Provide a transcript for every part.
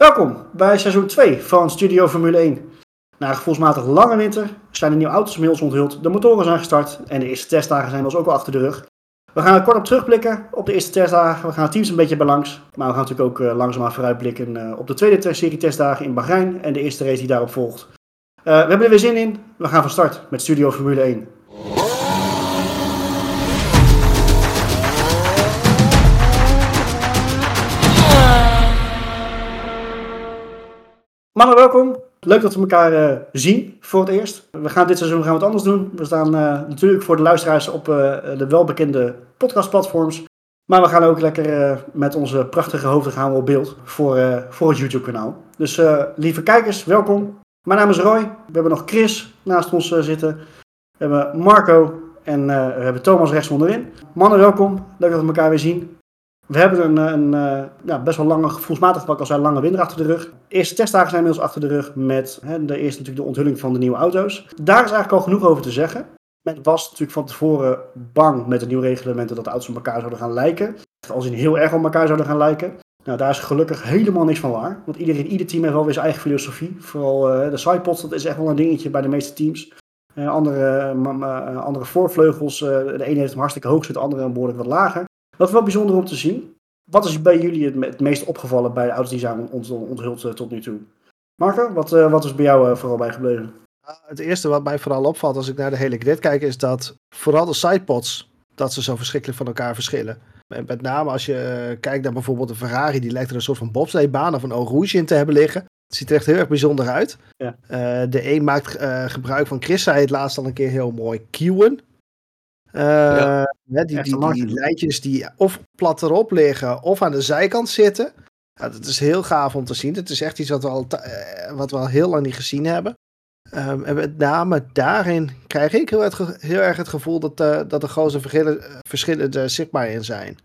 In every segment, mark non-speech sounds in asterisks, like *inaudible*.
Welkom bij seizoen 2 van Studio Formule 1. Na een gevoelsmatig lange winter zijn de nieuwe auto's inmiddels onthuld, de motoren zijn gestart en de eerste testdagen zijn ons ook al achter de rug. We gaan er kort op terugblikken op de eerste testdagen, we gaan het teams een beetje bij langs, maar we gaan natuurlijk ook uh, langzaamaan vooruitblikken uh, op de tweede serie testdagen in Bahrein en de eerste race die daarop volgt. Uh, we hebben er weer zin in, we gaan van start met Studio Formule 1. Mannen, welkom. Leuk dat we elkaar uh, zien voor het eerst. We gaan dit seizoen gaan we wat anders doen. We staan uh, natuurlijk voor de luisteraars op uh, de welbekende podcastplatforms. Maar we gaan ook lekker met onze prachtige hoofden gaan we op beeld voor, voor het YouTube kanaal. Dus lieve kijkers, welkom. Mijn naam is Roy. We hebben nog Chris naast ons zitten. We hebben Marco en we hebben Thomas rechts onderin. Mannen, welkom. Leuk dat we elkaar weer zien. We hebben een, een, een ja, best wel lange, gevoelsmatig wat ik al zei, lange winter achter de rug. De eerste testdagen zijn inmiddels achter de rug met hè, de eerste natuurlijk de onthulling van de nieuwe auto's. Daar is eigenlijk al genoeg over te zeggen. Men was natuurlijk van tevoren bang met de nieuwe reglementen dat de auto's op elkaar zouden gaan lijken. Als in heel erg op elkaar zouden gaan lijken. Nou, daar is gelukkig helemaal niks van waar. Want iedereen, ieder team heeft wel weer zijn eigen filosofie. Vooral uh, de sidepods, dat is echt wel een dingetje bij de meeste teams. Andere, andere voorvleugels, de ene heeft hem hartstikke hoog zitten, de andere behoorlijk wat lager. Dat is wel bijzonder om te zien. Wat is bij jullie het, het meest opgevallen bij de auto's die zijn onthuld uh, tot nu toe? Marco, wat, uh, wat is bij jou uh, vooral bijgebleven? Het eerste wat mij vooral opvalt als ik naar de hele grid kijk, is dat vooral de sidepods, dat ze zo verschrikkelijk van elkaar verschillen. En met name als je kijkt naar bijvoorbeeld de Ferrari, die lijkt er een soort van bobsleebaan of een Eau Rouge in te hebben liggen. Het ziet er echt heel erg bijzonder uit. Ja. de een maakt gebruik van, Chris zei het laatst al een keer heel mooi, kieuwen. Uh, ja. die, die, die, lijntjes die of plat erop liggen of aan de zijkant zitten. Ja, dat is heel gaaf om te zien. Het is echt iets wat we al, uh, wat we al heel lang niet gezien hebben. Um, en met name daarin krijg ik heel, het, heel erg het gevoel dat, uh, dat de grote verschillen, verschillen er zichtbaar in zijn.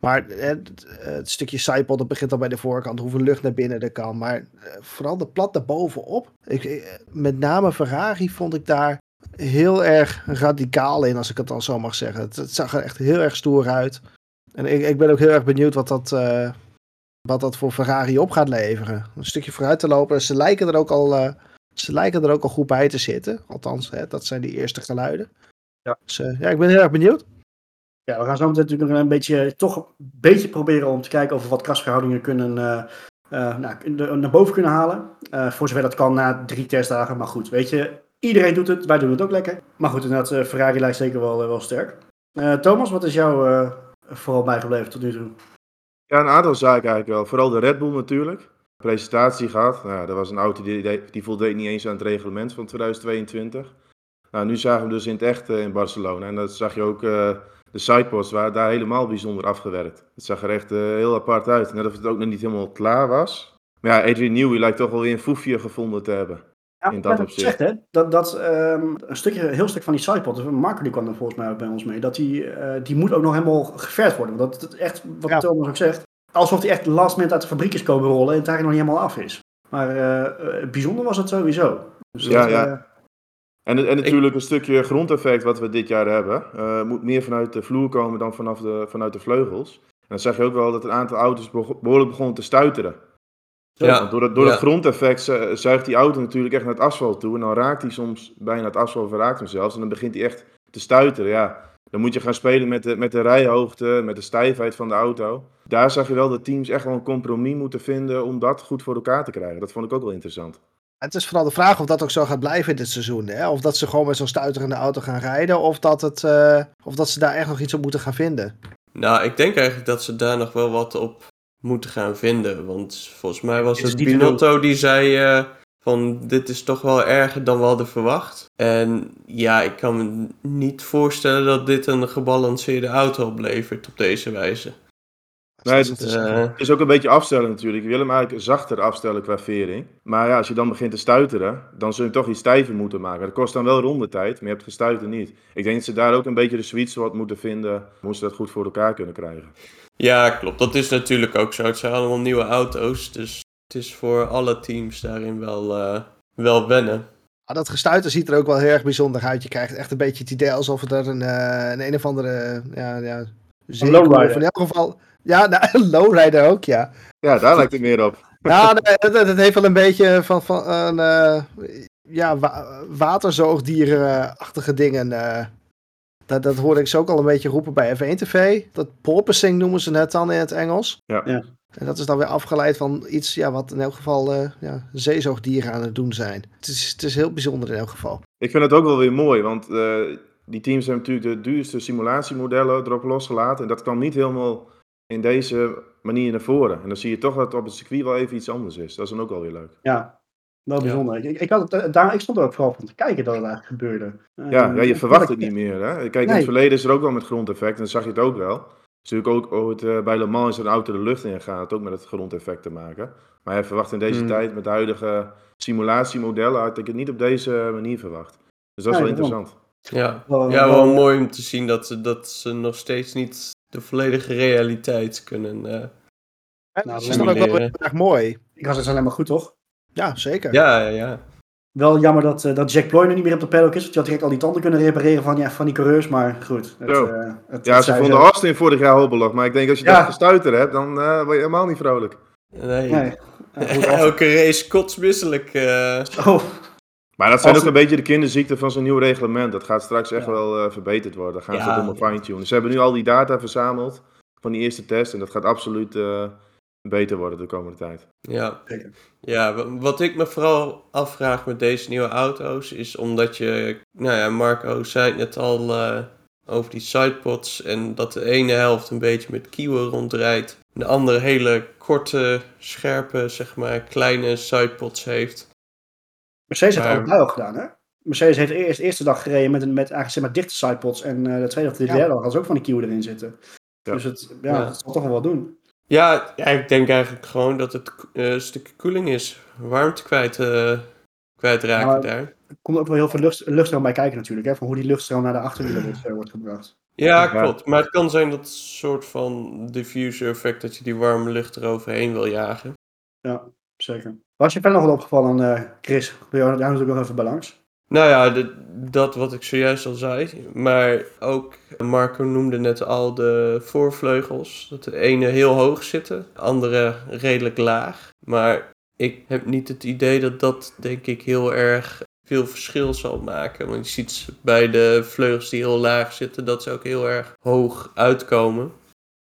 Maar het, het stukje sidepod dat begint al bij de voorkant, hoeveel lucht naar binnen er kan. Maar vooral de plat daarbovenop. Ik, met name Ferrari vond ik daar heel erg radicaal in, als ik het dan zo mag zeggen. Het, het zag er echt heel erg stoer uit. En ik, ik ben ook heel erg benieuwd wat dat, uh, wat dat voor Ferrari op gaat leveren. Een stukje vooruit te lopen. Ze lijken er ook al, uh, ze lijken er ook al goed bij te zitten. Althans, hè, dat zijn die eerste geluiden. Ja. Dus uh, ja, ik ben heel erg benieuwd. Ja, we gaan zo meteen natuurlijk nog een beetje, toch een beetje proberen om te kijken of we wat krasverhoudingen kunnen, nou, naar boven kunnen halen. voor zover dat kan na drie testdagen. Maar goed, weet je, Iedereen doet het, wij doen het ook lekker. Maar goed, inderdaad, uh, Ferrari lijkt zeker wel, uh, wel sterk. Uh, Thomas, wat is jou vooral bijgebleven tot nu toe? Ja, een aantal zaken eigenlijk wel. Vooral de Red Bull natuurlijk. Presentatie gehad. Nou, dat was een auto die, die voldeed niet eens aan het reglement van 2022. Nou, nu zagen we dus in het echt in Barcelona. En dat zag je ook, de sidepods waren daar helemaal bijzonder afgewerkt. Het zag er echt heel apart uit. Net of het ook nog niet helemaal klaar was. Maar ja, Adrian Newey lijkt toch wel weer een foefje gevonden te hebben. Ja, in dat opzicht. Zegt, hè, dat, dat um, een stukje, heel stuk van die sidepod, Marco die kwam er volgens mij ook bij ons mee, dat die, uh, die moet ook nog helemaal geverfd worden. Want dat, echt, wat ja. Thomas ook zegt, alsof die echt last minute uit de fabriek is komen rollen en het eigenlijk nog niet helemaal af is. Maar uh, bijzonder was het sowieso. Dus ja, dat, ja. Uh, en, en natuurlijk een stukje grondeffect wat we dit jaar hebben. Uh, moet meer vanuit de vloer komen dan vanaf de, vanuit de vleugels. En dan zag je ook wel dat een aantal auto's behoorlijk begonnen te stuiteren. Ja. door het, door het grondeffect zuigt die auto natuurlijk echt naar het asfalt toe. En dan raakt hij soms bijna het asfalt, raakt hem zelfs. En dan begint hij echt te stuiteren. Ja, dan moet je gaan spelen met de, met de rijhoogte, met de stijfheid van de auto. Daar zag je wel dat teams echt wel een compromis moeten vinden om dat goed voor elkaar te krijgen. Dat vond ik ook wel interessant. Het is vooral de vraag of dat ook zo gaat blijven dit seizoen. Hè? Of dat ze gewoon met zo'n stuiterende auto gaan rijden. Of dat, het, uh, of dat ze daar echt nog iets op moeten gaan vinden. Nou, ik denk eigenlijk dat ze daar nog wel wat op moeten gaan vinden. Want volgens mij was het Binotto die zei uh, van dit is toch wel erger dan we hadden verwacht. En ja, ik kan me niet voorstellen dat dit een gebalanceerde auto oplevert op deze wijze. Nee, het is, uh, is, ook een beetje afstellen natuurlijk. Je wil hem eigenlijk zachter afstellen qua vering. Maar ja, als je dan begint te stuiteren, dan zul je toch iets stijver moeten maken. Dat kost dan wel rondetijd, maar je hebt gestuiten niet. Ik denk dat ze daar ook een beetje de sweet spot moeten vinden, hoe ze dat goed voor elkaar kunnen krijgen. Ja, klopt. Dat is natuurlijk ook zo. Het zijn allemaal nieuwe auto's, dus het is voor alle teams daarin wel, uh, wel wennen. Ah, dat gestuiter ziet er ook wel heel erg bijzonder uit. Je krijgt echt een beetje het idee alsof het er een, uh, een, een of andere ja, ja, lowrider. in elk geval, ja, nou, *laughs* lowrider ook, ja. Ja, daar lijkt het meer op. Ja, *laughs* nee, het, het heeft wel een beetje van, van een uh, ja, wa waterzoogdierenachtige dingen. Uh, dat, dat hoorde ik ze ook al een beetje roepen bij F1 TV. Dat porpoising noemen ze het dan in het Engels. Ja. ja. En dat is dan weer afgeleid van iets ja, wat in elk geval uh, ja, zeezoogdieren aan het doen zijn. Het is, het is heel bijzonder in elk geval. Ik vind het ook wel weer mooi, want uh, die teams hebben natuurlijk de duurste simulatiemodellen erop losgelaten. En dat kwam niet helemaal in deze manier naar voren. En dan zie je toch dat het op het circuit wel even iets anders is. Dat is dan ook wel weer leuk. Ja, wel bijzonder. Ja. Ik, ik, had het, daar, ik stond er ook vooral van te kijken dat het eigenlijk gebeurde. Ja, ja je verwacht het niet meer. Hè? Kijk, nee. in het verleden is er ook wel met grondeffect. En dan zag je het ook wel. Dus natuurlijk ook ooit, uh, bij Le Mans is een auto de lucht in gaat, ook met het grondeffect te maken. Maar je verwacht in deze hmm. tijd met de huidige simulatiemodellen, had ik het niet op deze manier verwacht. Dus dat is wel interessant. Ja, ja wel mooi om te zien dat, ze, dat ze nog steeds niet de volledige realiteit kunnen uh, nou, dat is dan ook wel erg mooi. Ik was het alleen maar goed, toch? Ja, zeker. Ja, ja, ja. Wel jammer dat, uh, dat Jack Ploy nu niet meer op de paddock is. Want je had direct al die tanden kunnen repareren van, ja, van die coureurs. Maar goed. Het, uh, het, ja, ze vonden Austin vorig jaar hobbelig. Maar ik denk als je ja. dat gestuiter hebt, dan uh, word je helemaal niet vrolijk. Nee. nee. *laughs* Elke race kotsmisselijk. Oh. Maar dat zijn Als ook een beetje de kinderziekten van zo'n nieuw reglement. Dat gaat straks echt ja. wel verbeterd worden. Dan gaan ze het helemaal fine-tunen. Ze hebben nu al die data verzameld van die eerste test. En dat gaat absoluut beter worden de komende tijd. Ja. ja, wat ik me vooral afvraag met deze nieuwe auto's is omdat je, nou ja, Marco zei het net al uh, over die sidepods en dat de ene helft een beetje met kieuwen rondrijdt, de andere hele korte, scherpe, zeg maar, kleine sidepods heeft. Mercedes heeft het al gedaan, hè? Mercedes heeft eerst de eerste dag gereden met, een, met eigenlijk zeg maar dichte sidepods en uh, de tweede of de derde dag had ze ook van die kieuwen erin zitten. Ja. Dus het, ja, ja. dat zal toch wel wat doen. Ja, ja, ik denk eigenlijk gewoon dat het uh, een stukje koeling is. Warmte kwijt, uh, kwijtraken nou, daar. Er komt ook wel heel veel lucht, luchtstroom bij kijken natuurlijk. Hè, van hoe die luchtstroom naar de achterwielen wordt, uh, wordt gebracht. Ja, klopt. Maar het kan zijn dat soort van diffuser effect dat je die warme lucht eroverheen wil jagen. Ja, zeker. Was je verder nog wat opgevallen, Chris? Wil je daar natuurlijk nog even bij langs? Nou ja, de, dat wat ik zojuist al zei. Maar ook, Marco noemde net al de voorvleugels. Dat de ene heel hoog zitten, de andere redelijk laag. Maar ik heb niet het idee dat dat, denk ik, heel erg veel verschil zal maken. Want je ziet bij de vleugels die heel laag zitten, dat ze ook heel erg hoog uitkomen.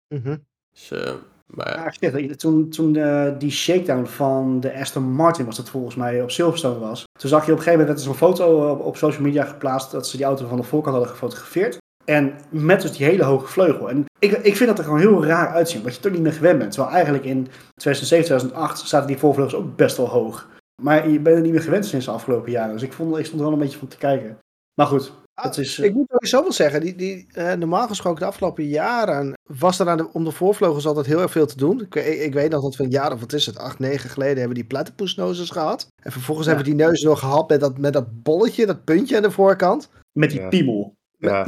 Mm Dus uh, maar... Ja, toen toen uh, die shakedown van de Aston Martin was dat volgens mij op Silverstone was. Toen zag je op een gegeven moment, dat is een foto op, op social media geplaatst, dat ze die auto van de voorkant hadden gefotografeerd. En met dus die hele hoge vleugel. En ik, ik vind dat er gewoon heel raar uitzien, wat je toch niet meer gewend bent. Terwijl eigenlijk in 2007, 2008 zaten die voorvleugels ook best wel hoog. Maar je bent er niet meer gewend sinds de afgelopen jaren. Dus ik, vond, ik stond er wel een beetje van te kijken. Maar goed, Ah, is, Ik moet sowieso wel zeggen, die, die, uh, normaal gesproken de afgelopen jaren was er aan de, om de voorvleugels altijd heel erg veel te doen. Ik, ik, weet nog dat we een jaar of wat is het, acht, negen geleden hebben die platypusnoses gehad. En vervolgens hebben we die neus nog gehad met dat, met dat bolletje, dat puntje aan de voorkant. Met die ja. piemel. Ja.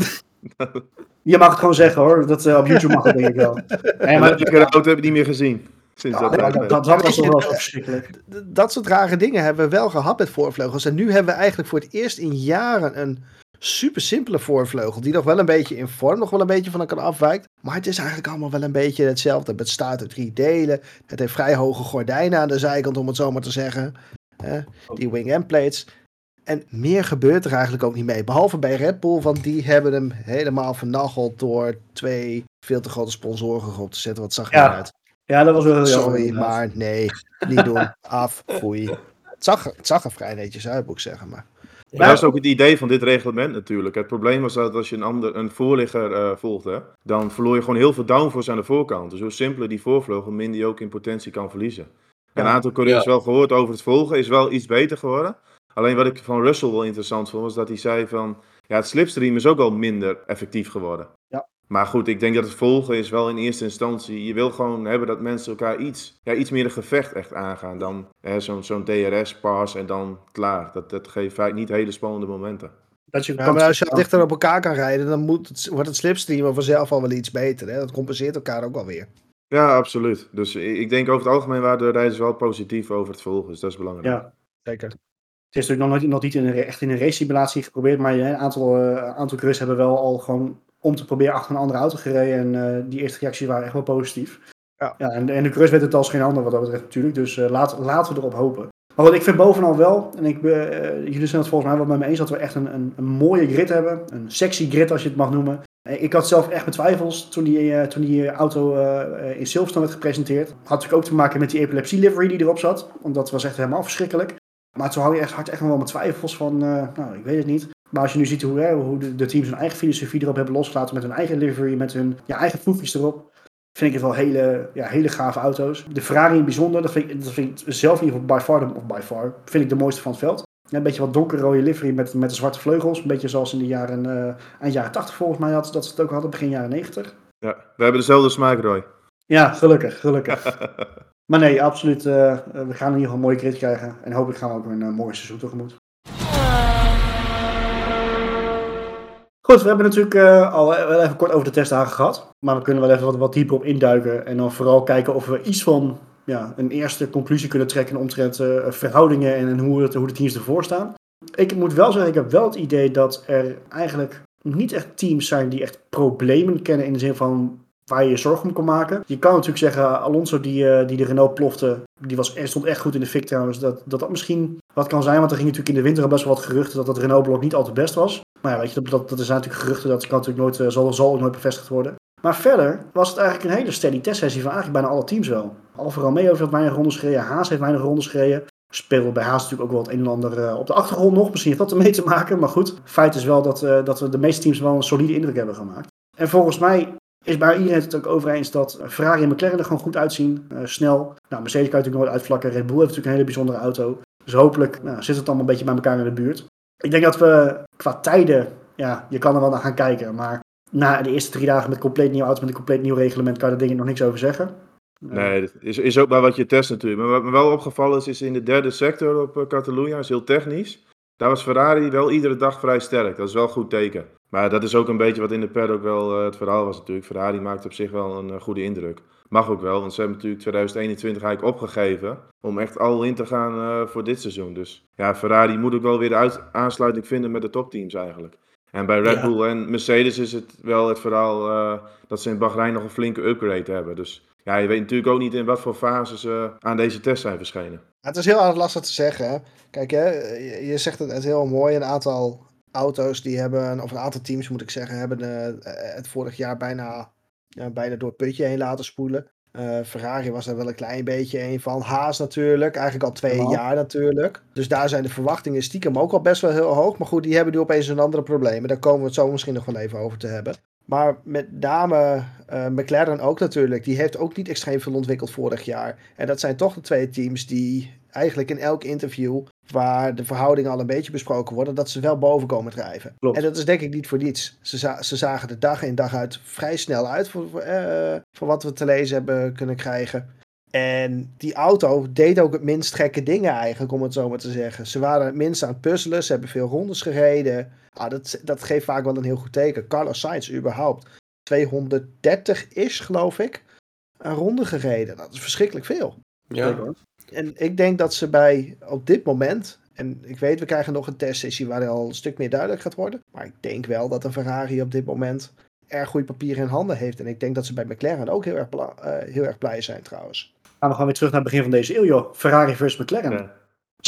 *laughs* Je mag het gewoon zeggen hoor, dat, uh, op YouTube mag het denk ik wel. *laughs* Nee, maar de auto heb ik niet meer gezien. Sinds ja, dat, dat, dat, dat was toch wel verschrikkelijk. Dat soort rare dingen hebben we wel gehad met voorvleugels. En nu hebben we eigenlijk voor het eerst in jaren een super simpele voorvleugel. Die nog wel een beetje in vorm, nog wel een beetje van elkaar afwijkt. Maar het is eigenlijk allemaal wel een beetje hetzelfde. Het bestaat uit drie delen. Het heeft vrij hoge gordijnen aan de zijkant, om het zo maar te zeggen. die wing-end plates. En meer gebeurt er eigenlijk ook niet mee. Behalve bij Red Bull, want die hebben hem helemaal vernacheld door twee veel te grote sponsoren erop te zetten. Wat zag je ja. uit? Ja, dat was wel heel Sorry, maar nee, niet doen. Af, foei. Het zag, het zag er vrij netjes uit, moet ik zeggen. Maar maar dat is ook het idee van dit reglement natuurlijk. Het probleem was dat als je een, ander, een voorligger uh, volgde, dan verloor je gewoon heel veel downforce aan de voorkant. Dus hoe simpeler die voorvleugel, minder je ook in potentie kan verliezen. Een aantal coureurs ja. wel gehoord over het volgen, is wel iets beter geworden. Alleen wat ik van Russell wel interessant vond, was dat hij zei van, ja, het slipstream is ook wel minder effectief geworden. Ja. Maar goed, ik denk dat het volgen is wel in eerste instantie. Je wil gewoon hebben dat mensen elkaar iets, ja, iets meer een gevecht echt aangaan dan zo'n zo'n DRS-pas en dan klaar. Dat, dat geeft vaak niet hele spannende momenten. Dat je ja, maar als je dichter op elkaar kan rijden, dan moet het, wordt het slipstreamen vanzelf al wel iets beter. Hè? Dat compenseert elkaar ook alweer. Ja, absoluut. Dus ik denk over het algemeen waren de rijders wel positief over het volgen. Dus dat is belangrijk. Ja, zeker. Het is natuurlijk nog, nooit, nog niet in een, echt in een race simulatie geprobeerd, maar een aantal, uh, aantal coureurs hebben wel al gewoon om te proberen achter een andere auto gereden. En uh, die eerste reacties waren echt wel positief. Ja, ja en, en de Cruz weet het als geen ander wat dat betreft natuurlijk. Dus uh, laat, laten we erop hopen. Maar wat ik vind bovenal wel, en ik, uh, jullie zijn het volgens mij wel met me eens, dat we echt een, een, een, mooie grid hebben. Een sexy grid als je het mag noemen. Ik had zelf echt mijn twijfels toen die, uh, toen die auto in Silverstone werd gepresenteerd. Had natuurlijk ook te maken met die epilepsie livery die erop zat. Want dat was echt helemaal verschrikkelijk. Maar toen had je echt, hard echt nog wel mijn twijfels van, nou ik weet het niet. Maar als je nu ziet hoe, hè, hoe de, de, teams hun eigen filosofie erop hebben losgelaten met hun eigen livery, met hun ja, eigen proefjes erop, vind ik het wel hele, ja, hele gave auto's. De Ferrari in bijzonder, dat vind ik, dat vind ik zelf in ieder geval by far, of by far, vind ik de mooiste van het veld. Een beetje wat donkerrode livery met, met de zwarte vleugels. Een beetje zoals in de jaren, uh, eind jaren 80 volgens mij had, dat ze het ook hadden, begin jaren 90. Ja, we hebben dezelfde smaak, Roy. Ja, gelukkig, gelukkig. *laughs* maar nee, absoluut. Uh, we gaan in ieder geval een mooie crit krijgen. En hopelijk gaan we ook een uh, mooi seizoen tegemoet. Goed, we hebben natuurlijk al even kort over de testdagen gehad. Maar we kunnen wel even wat, dieper op induiken. En dan vooral kijken of we iets van ja, een eerste conclusie kunnen trekken omtrent verhoudingen en, hoe, hoe de teams ervoor staan. Ik moet wel zeggen, ik heb wel het idee dat er eigenlijk niet echt teams zijn die echt problemen kennen in de zin van waar je je zorgen om kan maken. Je kan natuurlijk zeggen, Alonso die, uh, die de Renault plofte, die was, stond echt goed in de fik trouwens, dat, dat dat misschien wat kan zijn. Want er ging natuurlijk in de winter best wel wat geruchten dat dat Renault-blok niet al te best was. Maar ja, weet je, dat, dat, zijn natuurlijk geruchten, dat kan natuurlijk nooit, eh, zal, zal nooit bevestigd worden. Maar verder was het eigenlijk een hele steady testsessie van eigenlijk bijna alle teams wel. Alfa Romeo heeft weinig rondes gereden, Haas heeft weinig rondes gereden. Speelde bij Haas natuurlijk ook wel het een en ander uh, op de achtergrond nog. Misschien heeft dat ermee te maken, maar goed. Feit is wel dat, dat we de meeste teams wel een solide indruk hebben gemaakt. En volgens mij is bij iedereen het ook over eens dat Ferrari en McLaren er gewoon goed uitzien. Uh, snel. Nou, Mercedes kan je natuurlijk nooit uitvlakken. Red Bull heeft natuurlijk een hele bijzondere auto. Dus hopelijk nou, zit het allemaal een beetje bij elkaar in de buurt. Ik denk dat we qua tijden, ja, je kan er wel naar gaan kijken. Maar na de eerste drie dagen met compleet nieuwe auto's, met een compleet nieuw reglement, kan je daar denk nog niks over zeggen. Nee, dat is, is ook maar wat je test natuurlijk. Maar wat me wel opgevallen is, is in de derde sector op uh, Catalunya, is heel technisch. Daar was Ferrari wel iedere dag vrij sterk. Dat is wel een goed teken. Maar dat is ook een beetje wat in de paddock wel uh, het verhaal was natuurlijk. Ferrari maakt op zich wel een uh, goede indruk. Mag ook wel, want ze hebben natuurlijk 2021 eigenlijk opgegeven om echt al in te gaan uh, voor dit seizoen. Dus ja, Ferrari moet ook wel weer de uit aansluiting vinden met de topteams eigenlijk. En bij Red ja. Bull en Mercedes is het wel het verhaal dat ze in Bahrein nog een flinke upgrade hebben. Dus ja, je weet natuurlijk ook niet in wat voor fase ze aan deze test zijn verschenen. Het is heel erg lastig te zeggen. Hè? Kijk, hè, je, je zegt het, het heel mooi. Een aantal auto's die hebben, of een aantal teams moet ik zeggen, hebben uh, het vorig jaar bijna, bijna door het putje heen laten spoelen. Uh, Ferrari was er wel een klein beetje een van. Haas natuurlijk, eigenlijk al twee ja. jaar natuurlijk. Dus daar zijn de verwachtingen stiekem ook al best wel heel hoog. Maar goed, die hebben nu opeens een andere problemen. Daar komen we het zo misschien nog wel even over te hebben. Maar met name uh, McLaren ook natuurlijk. Die heeft ook niet extreem veel ontwikkeld vorig jaar. En dat zijn toch de twee teams die eigenlijk in elk interview waar de verhoudingen al een beetje besproken worden, dat ze wel boven komen drijven. Klopt. En dat is denk ik niet voor niets. Ze, za ze zagen er dag in dag uit vrij snel uit voor, voor, uh, voor wat we te lezen hebben kunnen krijgen. En die auto deed ook het minst gekke dingen eigenlijk, om het zo maar te zeggen. Ze waren het minst aan het puzzelen, ze hebben veel rondes gereden. Ah, dat, dat geeft vaak wel een heel goed teken. Carlos Sainz überhaupt 230 is, geloof ik, een ronde gereden. Dat is verschrikkelijk veel. Ja. En ik denk dat ze bij, op dit moment, en ik weet, we krijgen nog een testsessie waar al een stuk meer duidelijk gaat worden. Maar ik denk wel dat een Ferrari op dit moment erg goed papier in handen heeft. En ik denk dat ze bij McLaren ook heel erg, uh, heel erg blij zijn trouwens. Gaan we gewoon weer terug naar het begin van deze eeuw, joh. Ferrari versus McLaren. Ja.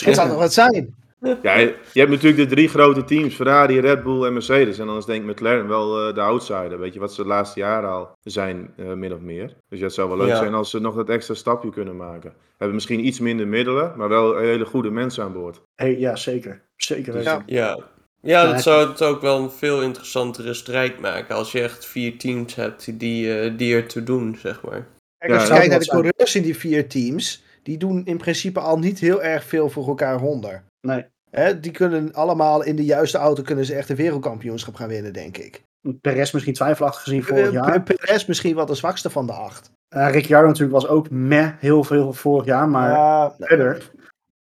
Het zal nog wat zijn. Ja, je hebt natuurlijk de drie grote teams, Ferrari, Red Bull en Mercedes. En dan is denk ik McLaren wel uh, de outsider. Weet je wat ze de laatste jaren al zijn, uh, min of meer. Dus het zou wel leuk ja. zijn als ze nog dat extra stapje kunnen maken. Hebben misschien iets minder middelen, maar wel hele goede mensen aan boord. Hey, ja, zeker. Zeker. Dus, ja. ja. Ja, dat zou het ook wel een veel interessantere strijd maken. Als je echt vier teams hebt die, uh, die er te doen, zeg maar. Kijk, als je kijkt naar de coureurs in die vier teams, die doen in principe al niet heel erg veel voor elkaar honder. Nee. Hè, die kunnen allemaal in de juiste auto kunnen ze echt een wereldkampioenschap gaan winnen, denk ik. Perez misschien twijfelachtig gezien vorig jaar. Perez misschien wel de zwakste van de acht. Uh, Ricciardo natuurlijk was ook meh heel veel vorig jaar, maar ja, verder.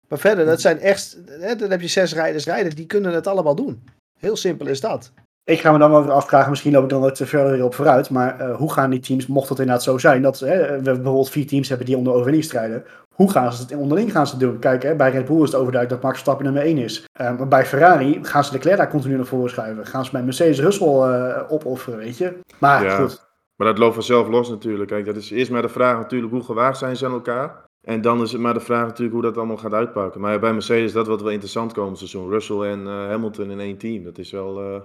Maar verder, dat zijn echt, hè, dan heb je zes rijders rijden, die kunnen het allemaal doen. Heel simpel is dat. Ik ga me dan wel weer afvragen, misschien loop ik dan wat te verder op vooruit, maar uh, hoe gaan die teams, mocht het inderdaad zo zijn, dat hè, we bijvoorbeeld vier teams hebben die om de overwinning strijden, hoe gaan ze het onderling gaan ze doen? Kijk, hè, bij Red Bull is het overduidelijk dat Max Verstappen nummer 1 is. Uh, maar bij Ferrari gaan ze Leclerc daar continu naar voren schuiven. Gaan ze bij Mercedes Russell uh, opofferen, weet je. Maar ja. goed. Maar dat loopt vanzelf los natuurlijk. Kijk, dat is eerst maar de vraag natuurlijk hoe gewaagd zijn ze aan elkaar. En dan is het maar de vraag natuurlijk hoe dat allemaal gaat uitpakken. Maar bij Mercedes dat wat wel interessant komend seizoen. Russell en Hamilton in één team. Dat is wel,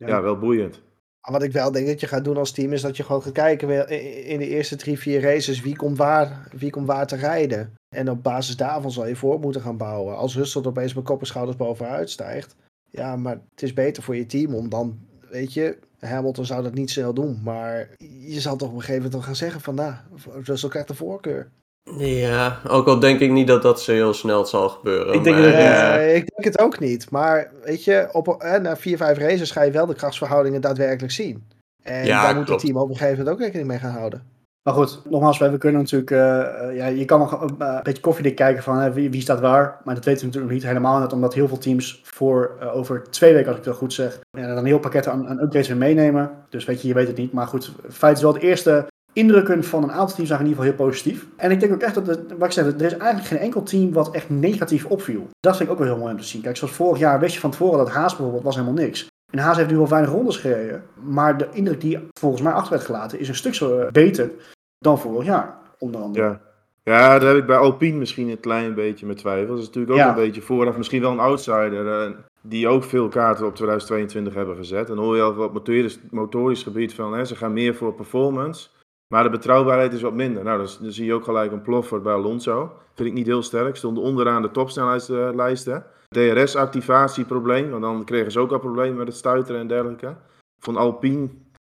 ja. ja. wel boeiend. Wat ik wel denk dat je gaat doen als team is dat je gewoon gaat kijken in de eerste drie, vier races wie komt waar, wie komt waar te rijden. En op basis daarvan zal je voor moeten gaan bouwen. Als Russell opeens met kop en schouders bovenuit stijgt. Ja, maar het is beter voor je team om dan, weet je, Hamilton zou dat niet snel doen. Maar je zal toch op een gegeven moment gaan zeggen van, nou, Russell krijgt de voorkeur. Ja, ook al denk ik niet dat dat zo heel snel zal gebeuren. Ik denk, maar, het, uh, ik denk het ook niet. Maar weet je, op, uh, na vier, vijf races ga je wel de krachtsverhoudingen daadwerkelijk zien. En ja, daar moet het team op een gegeven moment ook rekening mee gaan houden. Maar goed, nogmaals, we kunnen natuurlijk, uh, ja, je kan nog een beetje koffiedik kijken van wie, wie, staat waar. Maar dat weten we natuurlijk nog niet helemaal net, omdat heel veel teams voor over twee weken, als ik het goed zeg, ja, dan een heel pakket aan, aan upgrades weer meenemen. Dus weet je, je weet het niet. Maar goed, het feit is wel het eerste indrukken van een aantal teams zijn in ieder geval heel positief. En ik denk ook echt dat, het, wat ik zeg, er is eigenlijk geen enkel team wat echt negatief opviel. Dat vind ik ook wel heel mooi om te zien. Kijk, zoals vorig jaar wist je van tevoren dat Haas bijvoorbeeld was helemaal niks. En Haas heeft nu wel weinig rondes gereden. Maar de indruk die volgens mij achter werd gelaten is een stuk zo beter dan vorig jaar, onder andere. Ja. Ja, daar heb ik bij Alpine misschien een klein beetje met twijfel. Dat is natuurlijk ook een beetje vooraf misschien wel een outsider. Uh, die ook veel kaarten op 2022 hebben gezet. En hoor je al op motorisch, motorisch gebied van, hè, ze gaan meer voor performance. Maar de betrouwbaarheid is wat minder. Nou, dan, zie je ook gelijk een ploffert bij Alonso. Vind ik niet heel sterk. Stond onderaan de topsnelheidslijsten. DRS-activatieprobleem, want dan kregen ze ook al problemen met het stuiteren en dergelijke. Van Alpine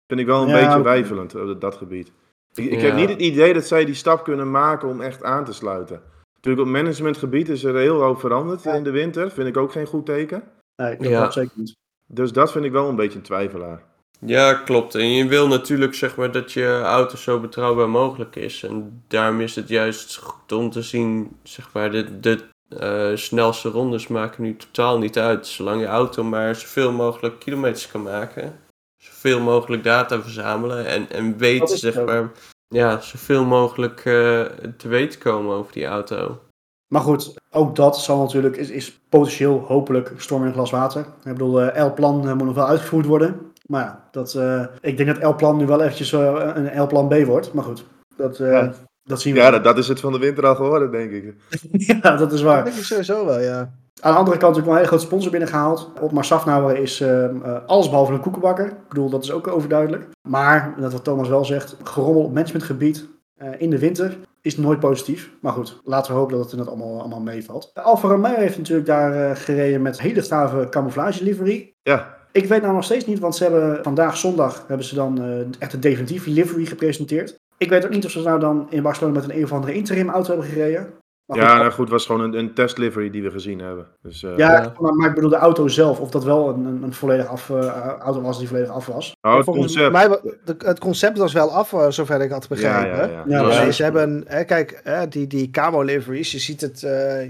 vind ik wel een beetje wijfelend op dat gebied. Ik, ik heb niet het idee dat zij die stap kunnen maken om echt aan te sluiten. Natuurlijk op managementgebied is er heel hoop veranderd in de winter. Vind ik ook geen goed teken. Nee, dat ja. zeker niet. Dus dat vind ik wel een beetje een twijfelaar. Ja, klopt. En je wil natuurlijk zeg maar dat je auto zo betrouwbaar mogelijk is. En daarom is het juist goed om te zien, zeg maar, de, de uh, snelste rondes maken nu totaal niet uit. Zolang je auto maar zoveel mogelijk kilometers kan maken. Zoveel mogelijk data verzamelen en, en weet, zeg maar, ja, zoveel mogelijk uh, te weten komen over die auto. Maar goed, ook dat zal natuurlijk, is, is potentieel hopelijk storm in glas water. Ik bedoel, uh, L-plan moet nog wel uitgevoerd worden. Maar ja, dat, uh, ik denk dat L-plan nu wel eventjes uh, een L-plan B wordt. Maar goed, dat, uh, ja. dat zien we. Ja, dat, dat, is het van de winter al geworden, denk ik. *laughs* ja, dat is waar. Dat denk ik sowieso wel, ja. Aan de andere kant ook wel een hele grote sponsor binnengehaald. Otmar Safnauer is uh, alles behalve een koekenbakker. Ik bedoel, dat is ook overduidelijk. Maar, dat wat Thomas wel zegt, gerommel op managementgebied uh, in de winter is nooit positief. Maar goed, laten we hopen dat het inderdaad allemaal, allemaal meevalt. Alfa Romeo heeft natuurlijk daar gereden met hele gave camouflage livery. Ja, ik weet nou nog steeds niet, want ze hebben vandaag zondag hebben ze dan uh, echt een definitieve livery gepresenteerd. Ik weet ook niet of ze nou dan in Barcelona met een een of andere interim auto hebben gereden. Maar ja, goed, nou goed, het was gewoon een, een testlivery die we gezien hebben. Dus, uh, ja, maar, maar, ik bedoel de auto zelf, of dat wel een, een, een volledig af, uh, auto was die volledig af was. Oh, het concept. Mij, het concept was wel af, zover ik had begrepen. Ja, ja, ja. ja ze hebben, hè, kijk, hè, die, die camo liveries, je ziet, het,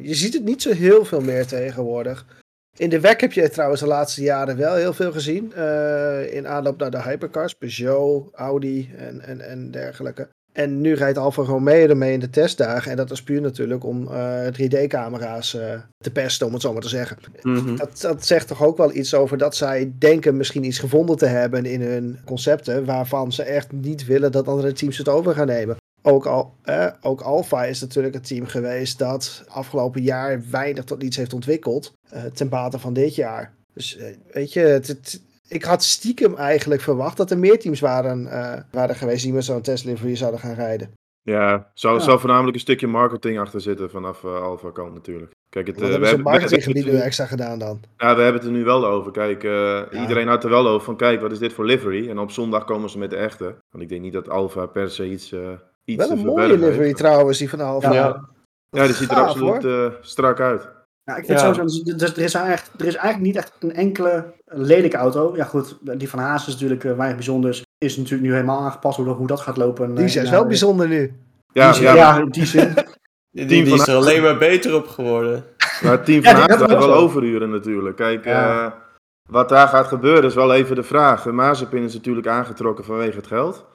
je ziet het niet zo heel veel meer tegenwoordig. In de WEC heb je trouwens de laatste jaren wel heel veel gezien. Uh, in aanloop naar de hypercars, Peugeot, Audi en, en, en dergelijke. En nu rijdt Alfa Romeo ermee in de testdagen. En dat is puur natuurlijk om uh, eh, 3D-camera's uh, te pesten, om het zo maar te zeggen. Mm-hmm. dat, dat zegt toch ook wel iets over dat zij denken misschien iets gevonden te hebben in hun concepten. Waarvan ze echt niet willen dat andere teams het over gaan nemen ook, al, eh, ook Alfa is natuurlijk het team geweest dat afgelopen jaar weinig tot niets heeft ontwikkeld uh, ten bate van dit jaar. Dus uh, weet je, het, ik had stiekem eigenlijk verwacht dat er meer teams waren, waren geweest die met zo'n Tesla voor je zouden gaan rijden. Ja, zou, ja. zou voornamelijk een stukje marketing achter zitten vanaf Alfa kant natuurlijk. Kijk, het, Wat hebben ze marketinggebied nu extra gedaan dan? Ja, we hebben het er nu wel over. Kijk, ja. iedereen had er wel over van kijk, wat is dit voor livery? En op zondag komen ze met de echte. Want ik denk niet dat Alfa per se iets Wel een mooie livery trouwens, die van Alfa. Ja, ja. die ziet er absoluut uh, strak uit. Ja, ik vind ja. sowieso, dus er, is eigenlijk, er is eigenlijk niet echt een enkele lelijke auto. Ja goed, die van Haas is natuurlijk uh, weinig bijzonders. Is natuurlijk nu helemaal aangepast hoe, hoe dat gaat lopen. Die is uh, wel bijzonder nu. Ja, die, ja. ja, in die zin. die, die is *laughs* er alleen maar beter op geworden. Maar het team van ja, Haas gaat wel overuren natuurlijk. Kijk, ja. uh, wat daar gaat gebeuren is wel even de vraag. Mazepin is natuurlijk aangetrokken vanwege het geld.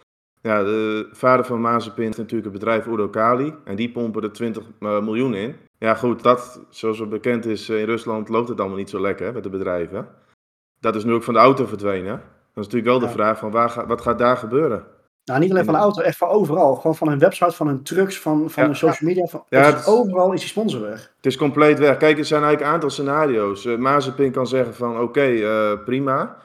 Ja, de vader van Mazepin is natuurlijk het bedrijf Urokali. En die pompen er 20 uh, miljoen in. Ja goed, dat, zoals het bekend is, in Rusland loopt het allemaal niet zo lekker met de bedrijven. Dat is nu ook van de auto verdwenen. Dan is natuurlijk wel de vraag van waar wat gaat daar gebeuren? Nou, niet alleen van de auto, echt van overal. Gewoon van hun website, van hun trucks, van, van Ja. hun social media. Van, Ja, het overal is die sponsor weg. Het is compleet weg. Kijk, er zijn eigenlijk een aantal scenario's. Eh Mazepin kan zeggen van oké, eh, prima.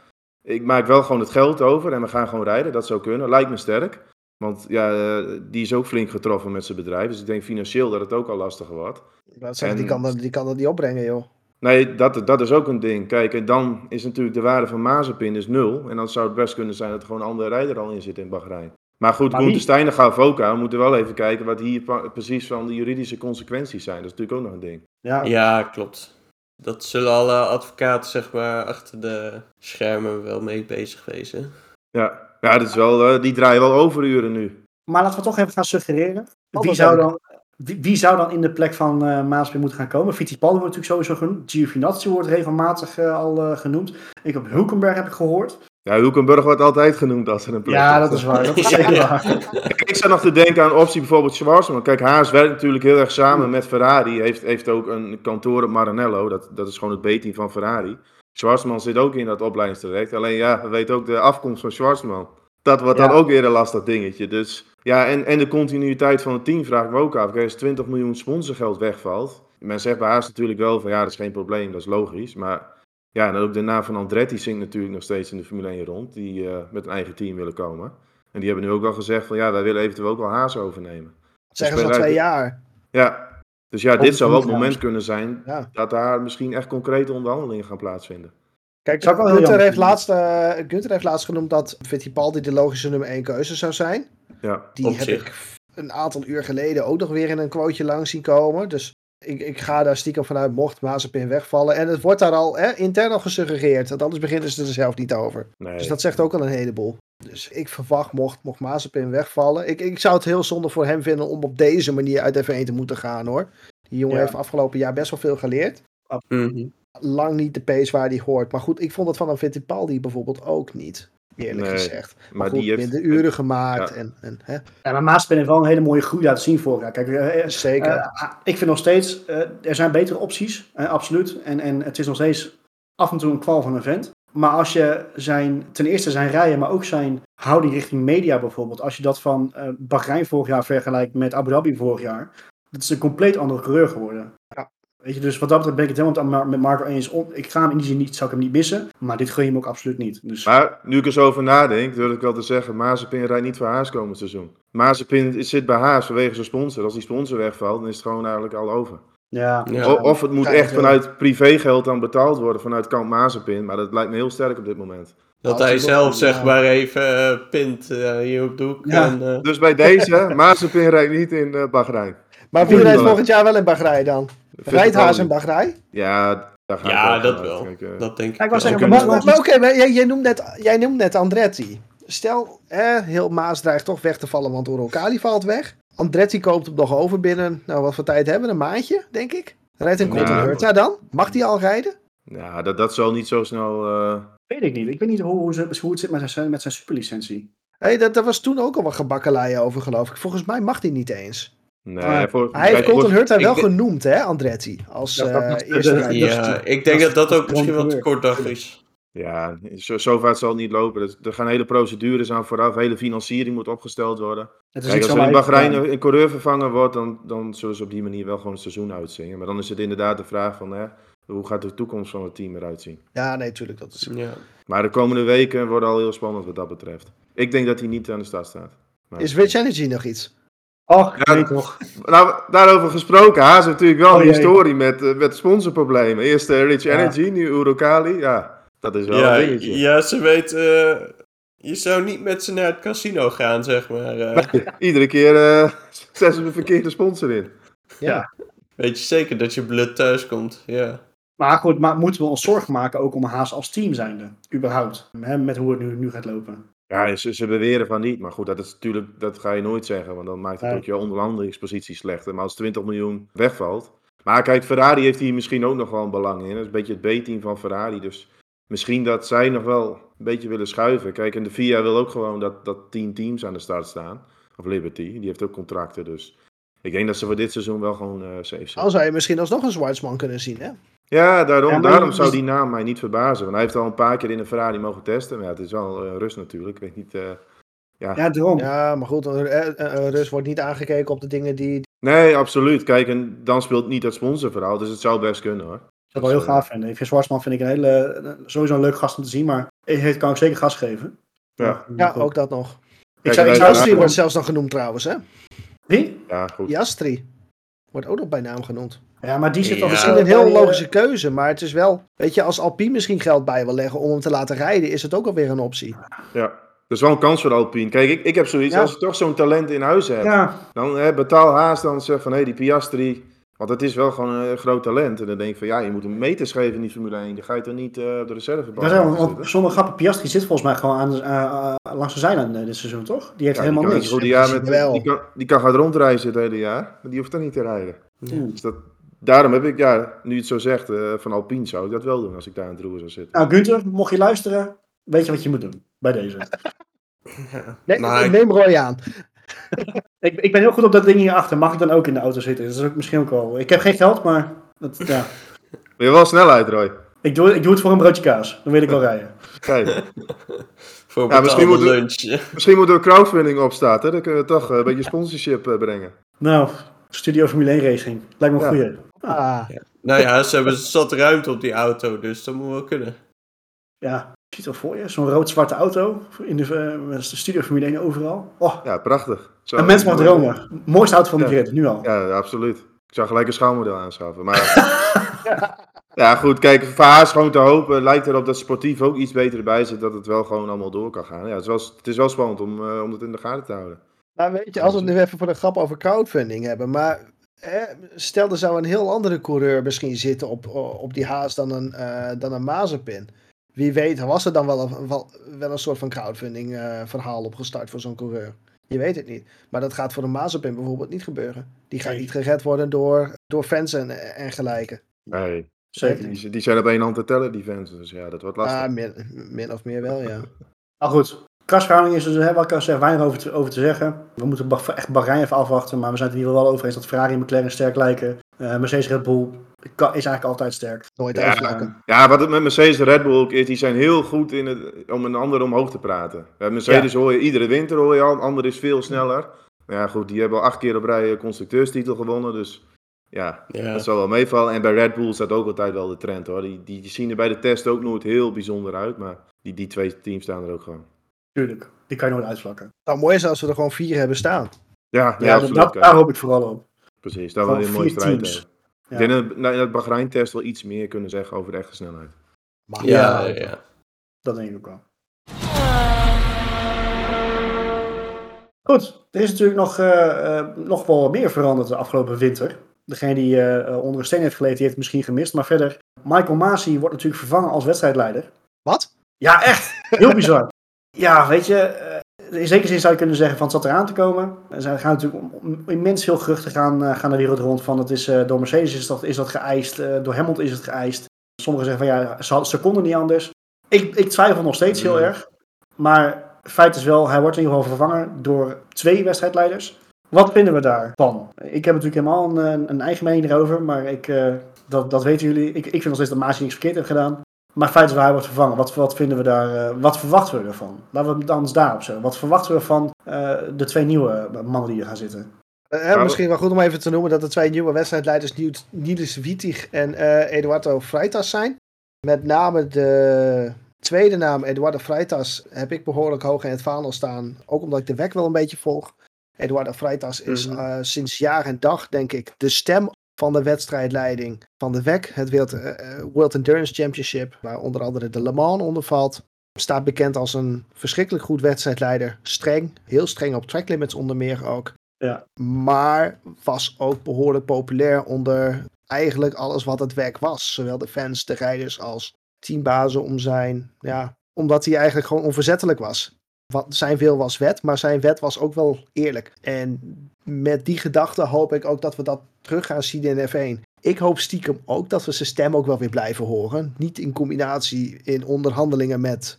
Ik maak wel gewoon het geld over en we gaan gewoon rijden. Dat zou kunnen. Lijkt me sterk. Want ja, eh, die is ook flink getroffen met zijn bedrijf. Dus ik denk financieel dat het ook al lastiger wordt. Zeggen, die, kan dat, die kan dat niet opbrengen, joh. Nee, dat, dat is ook een ding. Kijk, en dan is natuurlijk de waarde van Mazepin is nul. En dan zou het best kunnen zijn dat er gewoon een andere rijder al in zit in Bahrein. Maar goed, Gunther? Steiner gaf ook aan. We moeten wel even kijken wat hier precies van de juridische consequenties zijn. Dat is natuurlijk ook nog een ding. Ja, Ja, klopt. Dat zullen alle advocaten, zeg maar, achter de schermen wel mee bezig wezen. Ja, ja dat is wel, eh, die draaien wel overuren nu. Maar laten we toch even gaan suggereren. Wie zou, dan- wie, wie zou dan in de plek van eh Maaspin moeten gaan komen? Fittipaldi wordt natuurlijk sowieso genoemd. Giovinazzi wordt regelmatig eh, al eh, genoemd. Ik heb Hulkenberg heb ik gehoord. Ja, Hulkenburg wordt altijd genoemd als er een plek Ja, is. dat is waar. Dat is *laughs* zeker waar. Kijk, ik zat nog te denken aan optie bijvoorbeeld Schwarzman. Kijk, Haas werkt natuurlijk heel erg samen met Ferrari. Heeft, heeft ook een kantoor op Maranello. Dat, dat is gewoon het B-team van Ferrari. Schwarzman zit ook in dat opleidingstraject. Alleen ja, we weten ook de afkomst van Schwarzman. Dat wordt Ja. dan ook weer een lastig dingetje. Dus ja, en, en de continuïteit van het team vraag ik me ook af. Kijk, als 20 miljoen sponsorgeld wegvalt. Men zegt bij Haas natuurlijk wel van ja, dat is geen probleem, dat is logisch. Maar ja, en ook de naam van Andretti zingt natuurlijk nog steeds in de Formule 1 rond. Die eh, met een eigen team willen komen. En die hebben nu ook wel gezegd van ja, wij willen eventueel ook wel Haas overnemen. Zeggen ze al twee jaar. Ja, dus ja, dit zou wel het moment kunnen zijn Ja. dat daar misschien echt concrete onderhandelingen gaan plaatsvinden. Kijk, Gunther heeft, laatst, eh, Gunther heeft laatst genoemd dat Fittipaldi de logische nummer 1 keuze zou zijn. Ja, Die Op heb zich. ik een aantal uur geleden ook nog weer in een quoteje langs zien komen. Dus ik, ik ga daar stiekem vanuit, mocht Mazepin wegvallen. En het wordt daar al hè, intern al gesuggereerd, want anders beginnen ze er zelf niet over. nee. Dus dat zegt ook al een heleboel. Dus ik verwacht, mocht, mocht Mazepin wegvallen. Ik, ik zou het heel zonde voor hem vinden om op deze manier uit F1 te moeten gaan hoor. Die jongen Ja. heeft afgelopen jaar best wel veel geleerd. Mhm. Lang niet de pace waar hij hoort. Maar goed, ik vond het van een Fittipaldi bijvoorbeeld ook niet. Eerlijk Nee, gezegd. Maar, maar goed, die heeft... minder uren gemaakt. Ja. En, en, hè? Ja, maar Maaspin heeft wel een hele mooie groei laten zien vorig jaar. Kijk, eh, eh, Zeker. eh, ik vind nog steeds, eh, er zijn betere opties, absoluut. En, en het is nog steeds af en toe een kwal van een vent. Maar als je zijn, ten eerste zijn rijden, maar ook zijn houding richting media bijvoorbeeld. Als je dat van eh Bahrein vorig jaar vergelijkt met Abu Dhabi vorig jaar. Dat is een compleet andere coureur geworden. Weet je, dus wat dat betreft ben ik het helemaal met Marco eens. Om, ik ga hem in die zin niet, zou ik hem niet missen. Maar dit gun je hem ook absoluut niet. Dus, Maar nu ik er zo over nadenk, durf ik wel te zeggen, Mazepin rijdt niet voor Haas komend seizoen. Mazepin zit bij Haas vanwege zijn sponsor. Als die sponsor wegvalt, dan is het gewoon eigenlijk al over. ja, Of het moet echt ja. vanuit privégeld dan betaald worden vanuit kamp Mazepin. Maar dat lijkt me heel sterk op dit moment. Dat hij zelf, zeg maar, even eh, pint eh, hier op de hoek. Ja. En, eh, Dus bij deze, *laughs* Mazepin rijdt niet in eh Bahrein. Maar wie rijdt volgend jaar wel in Bahrein dan? Rijdt Haas in Bahrein? Ja, daar ga ja, dat wel. Kijk, dat denk ik. Ja, ik zeggen, Maar, maar- oké, jij, jij, noemt net, jij noemt net Andretti. Stel, hè, heel Maas dreigt toch weg te vallen, want Orokali valt weg. Andretti koopt hem nog over binnen, nou wat voor tijd hebben we? Een maandje, denk ik. Rijdt een Ja. Colton Herta dan? Mag die al rijden? ja, dat, dat zal niet zo snel... eh, Weet ik niet. Ik weet niet hoe, hoe, ze- hoe het zit met zijn, met zijn superlicentie. Hey, dat, daar was toen ook al wat gebakkeleien over, geloof ik. Volgens mij mag die niet eens. Nee, Maar voor, Hij heeft Colton Herta ik wel denk- genoemd, hè, Andretti. Als Ja, dat eh, eerste. Ja, ik denk dat dat ook misschien wat te Controleur. kort dag is. Ja, zo, zo vaart zal het niet lopen. Er gaan hele procedures aan vooraf. Hele financiering moet opgesteld worden. Het is Kijk, als er in Bahrein een, een coureur vervangen wordt, dan, dan zullen ze op die manier wel gewoon het seizoen uitzingen. Maar dan is het inderdaad de vraag van, hè, hoe gaat de toekomst van het team eruit zien? Ja, nee, tuurlijk. Dat is... Ja. Maar de komende weken worden al heel spannend wat dat betreft. Ik denk dat hij niet aan de start staat. Maar- Is Rich Energy nog iets? Och, Ja, nee toch. Nou, daarover gesproken. Haas heeft natuurlijk wel Oh, een historie met, eh, met sponsorproblemen. Eerst eh, Rich Ja. Energy, nu Urokali. Ja, dat is wel Ja, een dingetje. ja, ze weet. eh, je zou niet met ze naar het casino gaan, zeg maar. eh. Iedere keer eh *laughs* zetten ze een verkeerde sponsor in. Ja. Weet je zeker dat je blut thuis komt? Ja. Maar goed, maar moeten we ons zorgen maken ook om Haas als team zijnde? Überhaupt. Hè, met hoe het nu, nu gaat lopen. Ja, ze, ze beweren van niet. Maar goed, dat is natuurlijk, dat ga je nooit zeggen. Want dan maakt het Nee. ook je onderhandelingspositie slechter. Maar als 20 miljoen wegvalt. Maar kijk, Ferrari heeft hier misschien ook nog wel een belang in. Dat is een beetje het B-team van Ferrari. Dus misschien dat zij nog wel een beetje willen schuiven. Kijk, en de FIA wil ook gewoon dat, dat 10 teams aan de start staan. Of Liberty, die heeft ook contracten. Dus ik denk dat ze voor dit seizoen wel gewoon eh safe zijn. Dan zou je misschien alsnog een Zwartsman kunnen zien, hè? Ja, daarom, Ja, daarom je- zou die naam mij niet verbazen. Want hij heeft al een paar keer in een Ferrari mogen testen. Maar ja, het is wel eh, rust natuurlijk. Ik weet niet eh, Ja, Ja, daarom. Ja, maar goed, een, een- een Rus wordt niet aangekeken op de dingen die... Nee, absoluut. Kijk, en dan speelt niet dat sponsorverhaal, dus het zou best kunnen hoor. Dat wel heel gaaf vinden. Ik vind Zwartsman vind ik een hele, eh, sowieso een leuk gast om te zien, maar hij kan ook zeker gas geven. Ja. Ja, ook dat nog. Ik Kijk, zou, ik Jastri Ja. wordt zelfs nog genoemd trouwens, hè? Wie? Ja, goed. Jastri. Wordt ook nog bij naam genoemd. Ja, maar die zit Ja. toch Misschien een heel eh, logische keuze, maar het is wel... Weet je, als Alpine misschien geld bij wil leggen om hem te laten rijden, is het ook alweer een optie. Ja. Dat is wel een kans voor Alpine. Kijk, ik, ik heb zoiets, Ja. als je toch zo'n talent in huis hebt, Ja, dan hè, betaal haast dan zeg van, hé, die Piastri, want het is wel gewoon een groot talent. En dan denk ik van, ja, je moet hem meters geven in die Formule 1. Dan ga je toch niet eh, op de reservebank dat is wel- zitten? want zonder grappen, Piastri zit volgens mij gewoon aan, eh, eh, langs de zijlijn eh, dit seizoen, toch? Die heeft Ja, helemaal die kan niks. met, die, kan, die kan gaan rondreizen het hele jaar, maar die hoeft er niet te rijden. Ja. Dus dat, daarom heb ik, ja, nu je het zo zegt, eh, van Alpine zou ik dat wel doen als ik daar in het roer zou zitten. Nou, Gunther, mocht je luisteren, weet je wat je moet doen bij deze. Ja. *laughs* Nee, ik- neem Roy aan. *laughs* ik, ik ben heel goed op dat ding hierachter. Mag ik dan ook in de auto zitten? Dat is ook misschien ook wel... Ik heb geen geld, maar... Dat, ja. *laughs* Wil je wel snelheid, Roy? ik, doe, ik doe het voor een broodje kaas. Dan wil ik wel rijden. Kijk, Voor Ja, misschien moeten- lunch. misschien moet er crowdfunding op staan, hè? Dan kunnen we toch eh, een beetje sponsorship eh, brengen. Nou, Studio Formule 1 Racing. Lijkt me een Ja. goeie. Ah, Nou ja, ze hebben zat ruimte op die auto, dus dat moet wel kunnen. Ja, je ziet wel voor je. Zo'n rood-zwarte auto. In de, eh, met de Studio Formule 1 overal. Oh, Ja, prachtig. Zo, een mens mag dromen. Mooiste auto van de Ja. grid, nu al. Ja, absoluut. Ik zou gelijk een schaalmodel aanschaffen. Maar *laughs* ja, goed. Kijk, voor haar is gewoon te hopen. Lijkt erop dat sportief ook iets beter erbij zit. Dat het wel gewoon allemaal door kan gaan. Ja, het is wel, het is wel spannend om, eh, om het in de gaten te houden. nou weet je, als we het nu even voor de grap over crowdfunding hebben, maar stel er zou een heel andere coureur misschien zitten op, op die haas dan een, eh dan een Mazepin. Wie weet, was er dan wel een, wel, wel een soort van crowdfunding eh, verhaal opgestart voor zo'n coureur? Je weet het niet. Maar dat gaat voor een Mazepin bijvoorbeeld niet gebeuren. Die gaat Nee. niet gered worden door, door fans en, en gelijke. Nee. Zeker. Die, die zijn op één hand te tellen, die fans. Dus ja, dat wordt lastig. Ah, min, min of meer wel, ja. *laughs* Nou goed, krasverhouding is dus, hè, wat ik al zeg, weinig over te, over te zeggen. We moeten echt Bahrein even afwachten, maar we zijn het hier wel over eens dat Ferrari en McLaren sterk lijken. Eh, Mercedes Red Bull kan- is eigenlijk altijd sterk. Nooit Ja. uitvlakken. Ja, wat het met Mercedes en Red Bull ook is, die zijn heel goed in het, om een ander omhoog te praten. Ja, Mercedes hoor je, iedere winter hoor je al, een ander is veel sneller. Maar ja, goed, die hebben al acht keer op rij een constructeurstitel gewonnen, dus ja, Ja. dat zal wel meevallen. En bij Red Bull staat ook altijd wel de trend hoor. Die, die, die zien er bij de test ook nooit heel bijzonder uit, maar die, die twee teams staan er ook gewoon. Tuurlijk, die kan je nooit uitvlakken. Het zou mooi zijn als we er gewoon vier hebben staan. Ja, Ja, absoluut. dat, daar hoop ik vooral op. Precies, daar wil je een mooie strijd teams. hebben. Ja. Ik denk dat nou, in het Bahrein-test wel iets meer kunnen zeggen over de echte snelheid. Mag Ja, ja, ja. Dat denk ik ook wel. Goed, er is natuurlijk nog, eh, eh, nog wel meer veranderd de afgelopen winter. Degene die eh, eh, onder een steen heeft geleten, die heeft het misschien gemist. Maar verder, Michael Masi wordt natuurlijk vervangen als wedstrijdleider. Wat? Ja, echt. Heel bizar. Ja, weet je, eh, in zekere zin zou je kunnen zeggen van het zat eraan te komen. Er zijn- gaan natuurlijk immens veel geruchten gaan, eh, gaan de wereld rond van het is eh, door Mercedes is dat, is dat geëist, door Hamilton is het geëist. Sommigen zeggen van ja, ze, ze konden niet anders. Ik, ik twijfel nog steeds heel Mm. erg. Maar feit is wel, hij wordt in ieder geval vervangen door twee wedstrijdleiders. Wat vinden we daarvan? Ik heb natuurlijk helemaal een, een, eigen mening erover, maar ik, dat, dat weten jullie. Ik, ik vind nog steeds dat Maas niks verkeerd heeft gedaan. Maar feit is hij wordt vervangen. Wat, wat vinden we daar, eh, wat verwachten we ervan? Laten we het anders daarop zo. Wat verwachten we van eh, de twee nieuwe mannen die hier gaan zitten? Eh, Nou, misschien wel goed om even te noemen dat de twee nieuwe wedstrijdleiders Niels- Wietig en eh, Eduardo Freitas zijn. Met name de tweede naam, Eduardo Freitas, heb ik behoorlijk hoog in het vaandel staan. Ook omdat ik de WEC wel een beetje volg. Eduardo Freitas is Mhm. eh, sinds jaar en dag, denk ik, de stem van de wedstrijdleiding van de WEC. Het World, eh, eh, World Endurance Championship, waar onder andere de Le Mans onder valt. Staat bekend als een verschrikkelijk goed wedstrijdleider. Streng, heel streng op track limits onder meer ook. Maar was ook behoorlijk populair onder eigenlijk alles wat het werk was. Zowel de fans, de rijders als teambazen om zijn. Ja, omdat hij eigenlijk gewoon onverzettelijk was. Wat, zijn wil was wet, maar zijn wet was ook wel eerlijk. En met die gedachte hoop ik ook dat we dat terug gaan zien in F1. Ik hoop stiekem ook dat we zijn stem ook wel weer blijven horen. Niet in combinatie in onderhandelingen met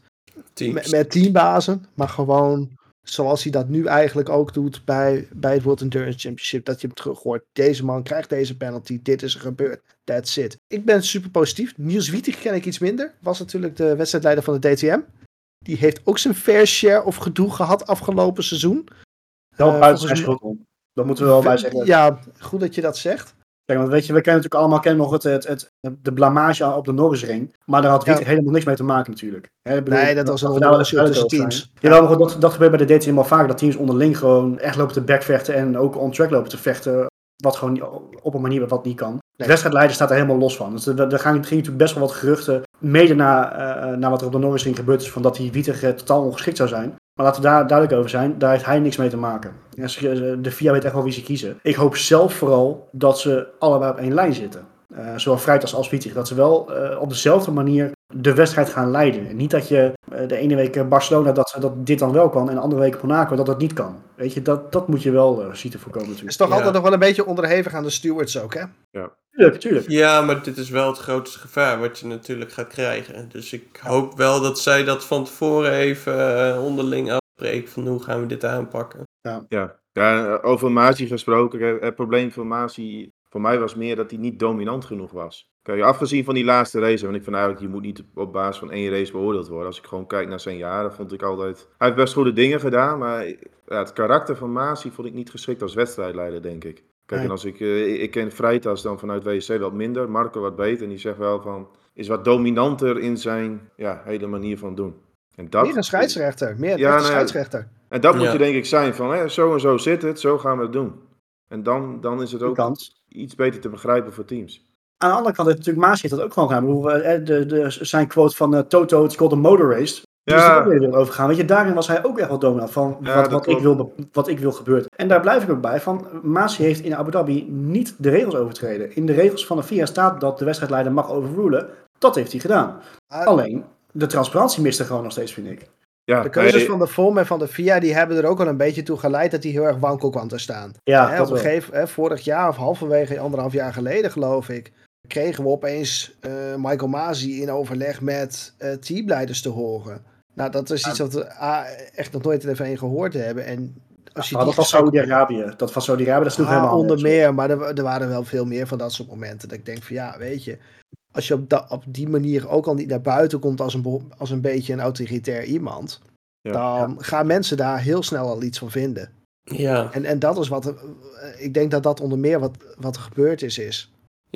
met, met teambazen, maar gewoon zoals hij dat nu eigenlijk ook doet bij, bij het World Endurance Championship. Dat je hem terug hoort. Deze man krijgt deze penalty. Dit is er gebeurd. That's it. Ik ben super positief. Niels Wietig ken ik iets minder. Was natuurlijk de wedstrijdleider van de DTM. die heeft ook zijn fair share of gedoe gehad afgelopen seizoen. Wel Uh, buiten zijn volgens schuld om. Dat moeten we wel bij zeggen. Ja, goed dat je dat zegt. Kijk, want weet je, we kennen natuurlijk allemaal kennen nog het, het, het, de blamage op de Norrisring. Maar daar had Wiet Ja. helemaal niks mee te maken natuurlijk. Ik bedoel, Nee, dat was onderzoek duidelijk tussen teams. Jawel, maar goed, dat, dat gebeurt bij de DTM wel vaak. Dat teams onderling gewoon echt lopen te backvechten en ook on track lopen te vechten. Wat gewoon op een manier wat niet kan. De wedstrijdleider staat er helemaal los van. Dus er, er gaan, er gingen natuurlijk best wel wat geruchten. Mede na, eh, na wat er op de Norrisring gebeurd is. Van dat die Wieter eh, totaal ongeschikt zou zijn. Maar laten we daar duidelijk over zijn. Daar heeft hij niks mee te maken. Ja, de FIA weet echt wel wie ze kiezen. Ik hoop zelf vooral dat ze allebei op één lijn zitten. Eh, zowel Freitas als Wietig. Dat ze wel eh, op dezelfde manier de wedstrijd gaan leiden. En niet dat je eh, de ene week eh, Barcelona dat, dat dit dan wel kan. En de andere week Monaco dat dat niet kan. Weet je, dat, dat moet je wel eh zien te voorkomen Het is natuurlijk. toch Ja. altijd nog wel een beetje onderhevig aan de stewards ook, hè? Tuurlijk, tuurlijk. Ja, maar dit is wel het grootste gevaar wat je natuurlijk gaat krijgen. Dus ik hoop wel dat zij dat van tevoren even eh, onderling afspreken van hoe gaan we dit aanpakken. Ja, ja over Masi gesproken. hè, Het probleem van Masi voor mij was meer dat hij niet dominant genoeg was. Kijk, afgezien van die laatste race, want ik vind eigenlijk, je moet niet op basis van één race beoordeeld worden. Als ik gewoon kijk naar zijn jaren, vond ik altijd... Hij heeft best goede dingen gedaan, maar ja, het karakter van Masi vond ik niet geschikt als wedstrijdleider, denk ik. Kijk, en als ik, eh, ik- ik ken Freitas dan vanuit WSC wat minder, Marco wat beter. En die zegt wel van, is wat dominanter in zijn ja, hele manier van doen. En dat, Meer een scheidsrechter. Meer Ja, een nou scheidsrechter. en dat moet je denk ik zijn van, hè, zo en zo zit het, zo gaan we het doen. En dan, dan is het ook iets beter te begrijpen voor teams. Aan de andere kant heeft natuurlijk Maas heeft dat ook gewoon gedaan. De, de, zijn quote van eh, Toto, it's called a motor race. Ja. ook weer over gegaan. Weet je, daarin was hij ook echt wel dominant van Ja, wat, ik wil, wat ik wil gebeurt. En daar blijf ik ook bij van, Maas heeft in Abu Dhabi niet de regels overtreden. In de regels van de FIA staat dat de wedstrijdleider mag overrulen. Dat heeft hij gedaan. Ah, Alleen, de transparantie mist er gewoon nog steeds, vind ik. Ja, De keuzes nee, van de FOM en van de FIA die hebben er ook al een beetje toe geleid dat hij heel erg wankel kwam te staan. Ja, Hè, op een gegeven, hè, vorig jaar of halverwege anderhalf jaar geleden geloof ik, kregen we opeens eh, Michael Masi in overleg met eh teamleiders te horen. Nou, dat is iets wat we ah, echt nog nooit in F1 gehoord hebben. En als je Maar die dat was Saudi-Arabië. Dat was Saudi-Arabië, dat sloeg Ah, helemaal onder meer, maar er, er waren wel veel meer van dat soort momenten. Dat ik denk van ja, weet je, als je op, da- op die manier ook al niet naar buiten komt als een, als een beetje een autoritair iemand, Ja. dan gaan mensen daar heel snel al iets van vinden. Ja. En, en dat is wat, er- eh, ik denk dat dat onder meer wat, wat er gebeurd is, is.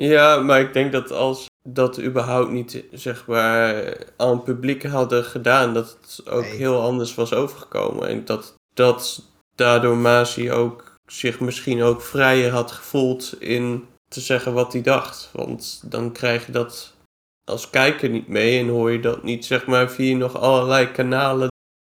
Ja, maar ik denk dat als dat überhaupt niet, zeg maar, aan het publiek hadden gedaan, dat het ook Nee. heel anders was overgekomen. En dat, dat daardoor Masi ook zich misschien ook vrijer had gevoeld in te zeggen wat hij dacht. Want dan krijg je dat als kijker niet mee en hoor je dat niet, zeg maar, via nog allerlei kanalen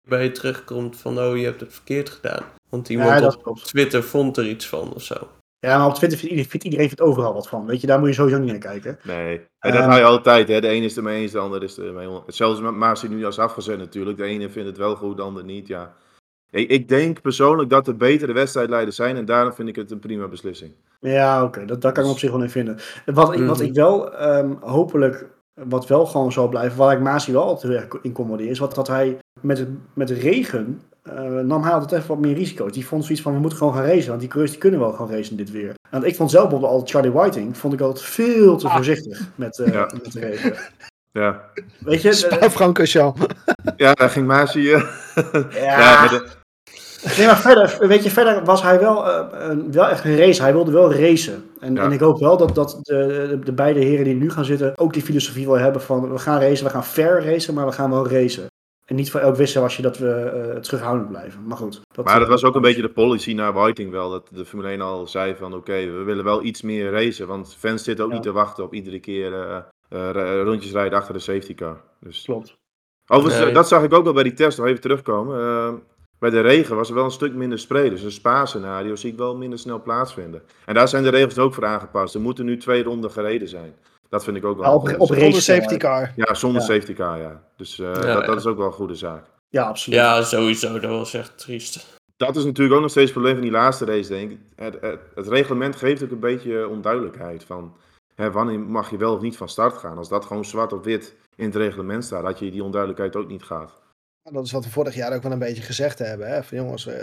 bij je terugkomt van, oh, je hebt het verkeerd gedaan. Want iemand Ja, op. Twitter vond er iets van of zo. Ja, maar op Twitter vindt iedereen, vindt iedereen vindt overal wat van. Weet je, daar moet je sowieso niet naar kijken. nee. En dat Ehm, ga je altijd. Hè. De ene is er mee eens, de ander is er mee on- Hetzelfde met Maas die nu als afgezet natuurlijk. De ene vindt het wel goed, de ander niet. Ja. Ik, ik denk persoonlijk dat er betere wedstrijdleiders zijn. En daarom vind ik het een prima beslissing. Ja, oké, dat, daar kan ik op zich wel in vinden. Wat, ik, wat Mhm. ik wel ehm, hopelijk, wat wel gewoon zal blijven, waar ik Masi wel altijd in commodeer, is wat, dat hij met, het- met de regen eh, nam hij altijd even wat meer risico's. Die vond zoiets van, we moeten gewoon gaan racen, want die coureurs die kunnen wel gewoon racen in dit weer. Want ik vond zelf bijvoorbeeld al Charlie Whiting, vond ik altijd veel te voorzichtig met, eh, Ja. met de regen. Ja, Weet je, eh, Spa-Francorchamps. ja daar ging Maas hier. ja, ja, met de- Nee, maar verder, weet je, verder was hij wel, eh, een- wel echt een race. Hij wilde wel racen. En, Ja. en ik hoop wel dat, dat de, de, de beide heren die nu gaan zitten ook die filosofie wil hebben van we gaan racen, we gaan fair racen, maar we gaan wel racen. En niet voor elk wisselwasje dat we eh, terughoudend blijven. Maar goed. Maar dat was ook een eh, beetje de policy naar Whiting wel. Dat de Formule 1 al zei van oké, we willen wel iets meer racen. Want fans zitten ook Ja. niet te wachten op iedere keer eh, eh, rondjes rijden achter de safety car. Dus Klopt. Overigens, Nee. eh, dat zag ik ook wel bij die test, nog even terugkomen. Eh, bij de regen was er wel een stuk minder spray. Dus een spa-scenario zie ik wel minder snel plaatsvinden. En daar zijn de regels ook voor aangepast. Er moeten nu twee ronden gereden zijn. Dat vind ik ook wel. Op- op. Zonder safety car. ja, zonder Ja. safety car, ja. Dus eh, Ja, dat, ja. dat is ook wel een goede zaak. Ja, absoluut. Ja, sowieso. Dat was echt triest. Dat is natuurlijk ook nog steeds het probleem van die laatste race, denk ik. Het, het, het reglement geeft ook een beetje onduidelijkheid van hè, wanneer mag je wel of niet van start gaan. Als dat gewoon zwart op wit in het reglement staat, dat je die onduidelijkheid ook niet gaat. Dat is wat we vorig jaar ook wel een beetje gezegd hebben. Hè? Van jongens, eh,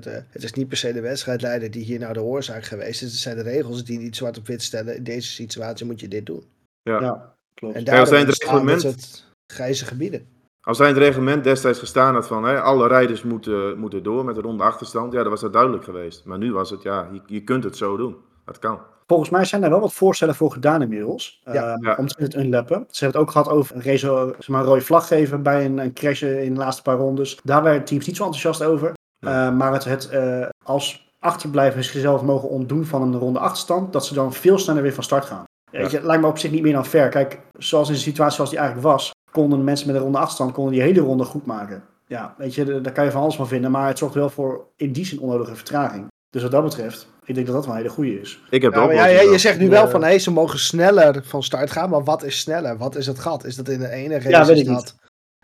de- het is niet per se de wedstrijdleider die hier nou de oorzaak geweest is. Het zijn de regels die niet zwart op wit stellen. In deze situatie moet je dit doen. Ja. Ja, klopt. En Ja, daar zijn de ontstaan reglement- grijze gebieden. Als hij in het reglement destijds gestaan had van hè, alle rijders moeten, moeten door met een ronde achterstand, ja, dan was dat duidelijk geweest. Maar nu was het, ja, je, je kunt het zo doen. Dat kan. Volgens mij zijn er wel wat voorstellen voor gedaan inmiddels. Ja. uh, Om te het unlappen. Ze hebben het ook gehad over een, race, zeg maar, een rode vlag geven bij een, een crash in de laatste paar rondes. Daar waren teams niet zo enthousiast over. Uh, maar het, het uh, als achterblijvers zichzelf mogen ontdoen van een ronde achterstand, dat ze dan veel sneller weer van start gaan. Ja. Het lijkt me op zich niet meer dan fair. Kijk, zoals in de situatie zoals die eigenlijk was, konden mensen met een ronde achterstand konden die hele ronde goed maken. Ja, weet je, daar kan je van alles van vinden, maar het zorgt wel voor in die zin onnodige vertraging. Dus wat dat betreft, ik denk dat dat wel een hele goede is. Ik heb ja, maar ja, ja, je zegt nu wel van, hé, hey, ze mogen sneller van start gaan, maar wat is sneller? Wat is het gat? Is dat in de ene race ja, weet ik dat niet.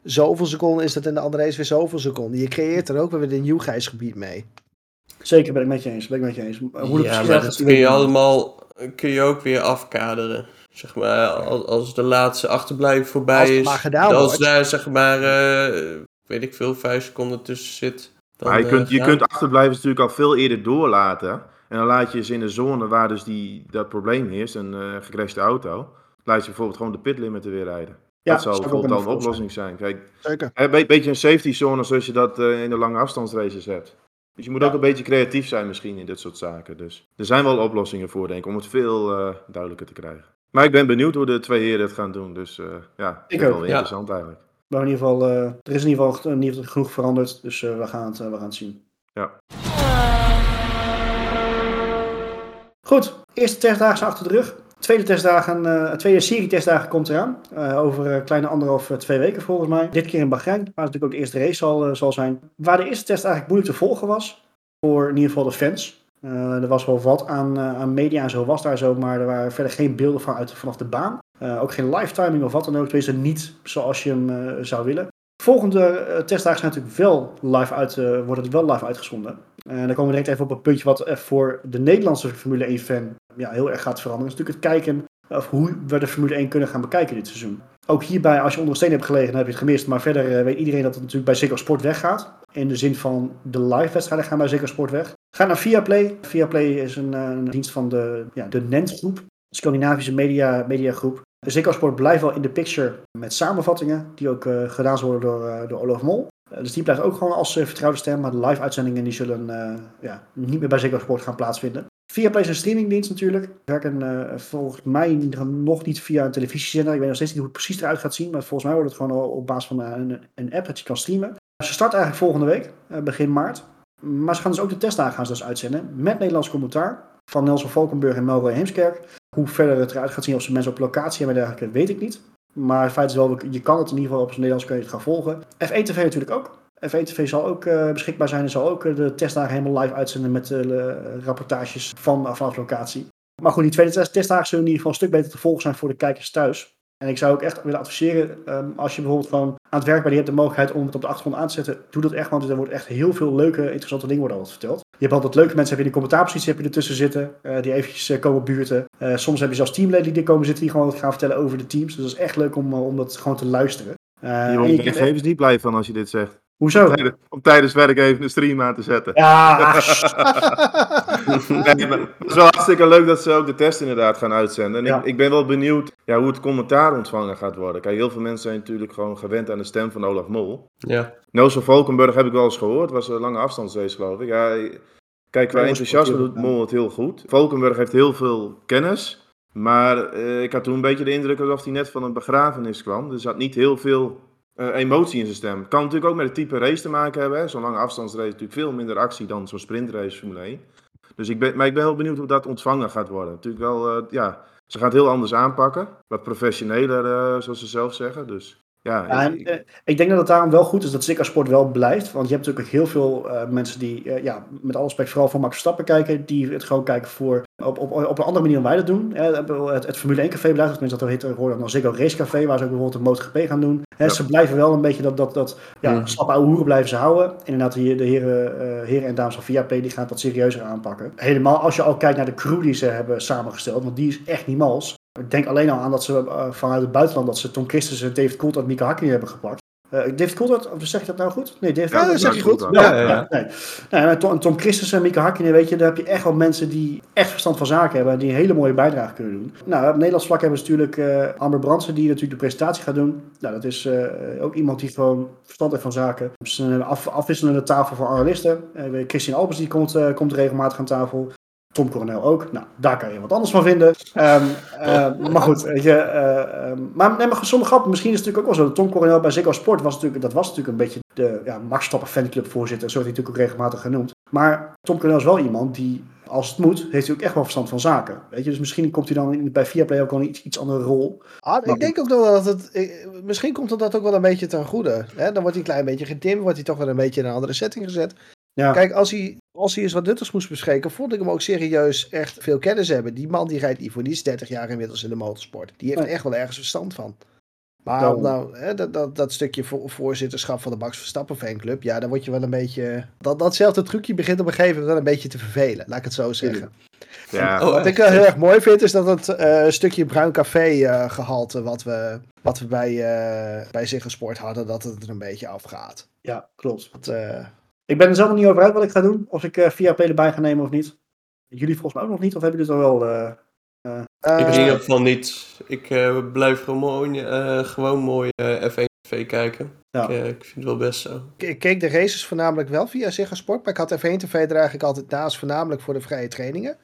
zoveel seconden, is dat in de andere race weer zoveel seconden? Je creëert er ook weer een nieuw grijsgebied mee. Zeker, ben ik met je eens. Ben ik met je eens. Hoe ja, maar dat kun je allemaal, kun je ook weer afkaderen. Zeg maar, als de laatste achterblijven voorbij Als het is, maar gedaan als wordt. daar zeg maar, uh, weet ik veel, vijf seconden tussen zit. Dan, maar je kunt, uh, je ja. kunt achterblijvers natuurlijk al veel eerder doorlaten. En dan laat je ze in de zone waar dus die, dat probleem is, een uh, gecrashte auto, laat je bijvoorbeeld gewoon de pitlimit er weer rijden. Ja, dat zou bijvoorbeeld al een oplossing zijn. Kijk, Zeker. een be beetje een safety zone zoals je dat uh, in de lange afstandsraces hebt. Dus je moet Ja. ook een beetje creatief zijn misschien in dit soort zaken. Dus er zijn wel oplossingen voor, denk ik, om het veel uh, duidelijker te krijgen. Maar ik ben benieuwd hoe de twee heren het gaan doen. Dus uh, ja, Ik vind ook, wel ja. interessant eigenlijk. Maar in ieder geval, uh, er is in ieder geval genoeg veranderd. Dus uh, we, gaan het, we gaan het zien. Ja. Goed, eerste testdagen zijn achter de rug. Tweede, testdagen, uh, tweede serie testdagen komt eraan. Uh, over een kleine anderhalf, twee weken volgens mij. Dit keer in Bahrein, waar natuurlijk ook de eerste race zal, zal zijn. Waar de eerste test eigenlijk moeilijk te volgen was. Voor in ieder geval de fans. er was wel wat aan, aan media en zo was daar zo. Maar er waren verder geen beelden van uit, vanaf de baan. ook geen live timing of wat dan ook. Tenminste niet zoals je hem zou willen. Volgende testdagen zijn natuurlijk wel live uit, worden het wel live uitgezonden. En dan komen we direct even op een puntje wat voor de Nederlandse Formule 1 fan ja, heel erg gaat veranderen. Dat is natuurlijk het kijken of hoe we de Formule 1 kunnen gaan bekijken dit seizoen. Ook hierbij, als je onder een steen hebt gelegen, dan heb je het gemist. Maar verder weet iedereen dat het natuurlijk bij Ziggo Sport weggaat. In de zin van de live wedstrijden gaan bij Ziggo Sport weg. Ga naar Viaplay. Viaplay is een, een dienst van de, ja, de NENT-groep. Scandinavische media, mediagroep. Ziggo Sport blijft wel in de picture met samenvattingen. Die ook uh, gedaan worden door, uh, door Olaf Mol. Uh, dus die blijft ook gewoon als vertrouwde stem. Maar de live uitzendingen die zullen ja, niet meer bij Ziggo Sport gaan plaatsvinden. Viaplay is een streamingdienst natuurlijk. Werken volgens mij nog niet via een televisiezender. Ik weet nog steeds niet hoe het precies eruit gaat zien. Maar volgens mij wordt het gewoon op basis van een, een app dat je kan streamen. Ze start eigenlijk volgende week, begin maart. Maar ze gaan dus ook de testdagen gaan dus uitzenden. Met Nederlands commentaar van Nelson Valkenburg en Melroy Heemskerk. Hoe verder het eruit gaat zien, of ze mensen op locatie hebben en dergelijke, weet ik niet. Maar het feit is wel, je kan het in ieder geval op zijn Nederlands kun je het gaan volgen. F1 TV natuurlijk ook. F1 TV zal ook uh, beschikbaar zijn en zal ook uh, de testdagen helemaal live uitzenden met uh, rapportages van, vanaf locatie. Maar goed, die tweede test, testdagen zullen in ieder geval een stuk beter te volgen zijn voor de kijkers thuis. En ik zou ook echt willen adviseren, um, als je bijvoorbeeld gewoon aan het werk bent, je hebt de mogelijkheid om het op de achtergrond aan te zetten, doe dat echt, want er wordt echt heel veel leuke, interessante dingen worden altijd verteld. Je hebt altijd leuke mensen, heb je in de commentaarpositie heb je ertussen zitten, uh, die eventjes uh, komen buurten. Uh, soms heb je zelfs teamleden die er komen zitten, die gewoon wat gaan vertellen over de teams. Dus dat is echt leuk om, om dat gewoon te luisteren. Uh, je wordt gegevens niet blij van als je dit zegt. Hoezo? Om tijdens, om tijdens werk even een stream aan te zetten. Ja, *laughs* nee, maar het is wel hartstikke leuk dat ze ook de test inderdaad gaan uitzenden. En Ja. ik, ik ben wel benieuwd ja, hoe het commentaar ontvangen gaat worden. Kijk, heel veel mensen zijn natuurlijk gewoon gewend aan de stem van Olaf Mol. Ja. Nelson Valkenburg heb ik wel eens gehoord. was een lange afstandsrace, geloof ik. Ja, kijk, qua enthousiasme doet. Mol het heel goed. Valkenburg heeft heel veel kennis. Maar eh, ik had toen een beetje de indruk alsof hij net van een begrafenis kwam. Er zat niet heel veel eh, emotie in zijn stem. Kan natuurlijk ook met het type race te maken hebben. Zo'n lange afstandsrace natuurlijk veel minder actie dan zo'n sprintrace Formule 1. Dus ik ben, maar ik ben wel benieuwd hoe dat ontvangen gaat worden. Natuurlijk wel, eh, ja, ze gaat het heel anders aanpakken. Wat professioneler, eh, zoals ze zelf zeggen. Dus ja, Ja, en, ik- eh, ik denk dat het daarom wel goed is dat Ziggo Sport wel blijft. Want je hebt natuurlijk ook heel veel eh, mensen die, eh, ja, met alle respect vooral voor Max Verstappen kijken, die het gewoon kijken voor, op, op, op een andere manier dan wij dat doen. Hè, het, het Formule 1 café blijft, tenminste dat heet tegenwoordig dan Ziggo Race Café, waar ze ook bijvoorbeeld een MotoGP gaan doen. Hè, Ja. Ze blijven wel een beetje dat, dat, dat ja, slappe oude hoeren blijven ze houden. Inderdaad, de, de heren, eh, heren en dames van VAP die gaan het wat serieuzer aanpakken. Helemaal als je al kijkt naar de crew die ze hebben samengesteld, want die is echt niet mals. Ik denk alleen al aan dat ze uh, vanuit het buitenland dat ze Tom Christensen, David Coulthard en Mika Hakkinen hebben gepakt. Uh, David Coulthard, of zeg je dat nou goed? Nee, David ja, dat zeg je goed. Ja, ja, ja. Nee. Nou, Tom, Tom Christensen en Mieke Hakkinen, weet je, daar heb je echt wel mensen die echt verstand van zaken hebben, die een hele mooie bijdrage kunnen doen. Nou, op Nederlands vlak hebben we natuurlijk uh, Amber Brandsen, die natuurlijk de presentatie gaat doen. Nou, dat is uh, ook iemand die gewoon verstand heeft van zaken. Dus een af, afwisselende tafel voor analisten. Christian Albers, die komt, komt regelmatig aan tafel. Tom Coronel ook. Nou, daar kan je wat anders van vinden. Um, uh, maar goed, weet je. Uh, um, maar, nee, maar zonder grap, misschien is het natuurlijk ook wel zo. Tom Coronel bij Ziggo Sport was natuurlijk, dat was natuurlijk een beetje de ja, Max Stappen fanclub voorzitter. Zo wordt hij natuurlijk ook regelmatig genoemd. Maar Tom Coronel is wel iemand die, als het moet, heeft hij ook echt wel verstand van zaken. Weet je, dus misschien komt hij dan bij Viaplay ook wel een iets, iets andere rol. Ah, ik denk ook nog dat het, ik, misschien komt dat ook wel een beetje ten goede. Hè? Dan wordt hij een klein beetje gedimd, wordt hij toch wel een beetje in een andere setting gezet. Ja. Kijk, als hij, als hij eens wat nuttigs moest bespreken, vond ik hem ook serieus echt veel kennis hebben. Die man die rijdt niet voor niets 30 jaar inmiddels in de motorsport. Die heeft er echt wel ergens verstand van. Maar om nou, hè, dat, dat, dat stukje voorzitterschap van de Max Verstappen fanclub, ja, dan word je wel een beetje... Dat, datzelfde trucje begint op een gegeven moment wel een beetje te vervelen, laat ik het zo zeggen. Ja. En, wat ik wel heel erg mooi vind, is dat het uh, stukje bruin café uh, gehalte wat we, wat we bij, uh, bij Sport hadden, dat het er een beetje afgaat. Ja, klopt. Dat, ik ben er zelf nog niet over uit wat ik ga doen. Of ik uh, via P erbij ga nemen of niet. Jullie volgens mij ook nog niet, of hebben jullie het al wel... Uh, uh, ik in ieder geval niet. Ik blijf gewoon, gewoon mooi F1 TV kijken. Ja. Ik, ik, vind het wel best zo. Ik keek de races voornamelijk wel via Ziggo Sport. Maar ik had F1 TV er eigenlijk altijd naast, voornamelijk voor de vrije trainingen.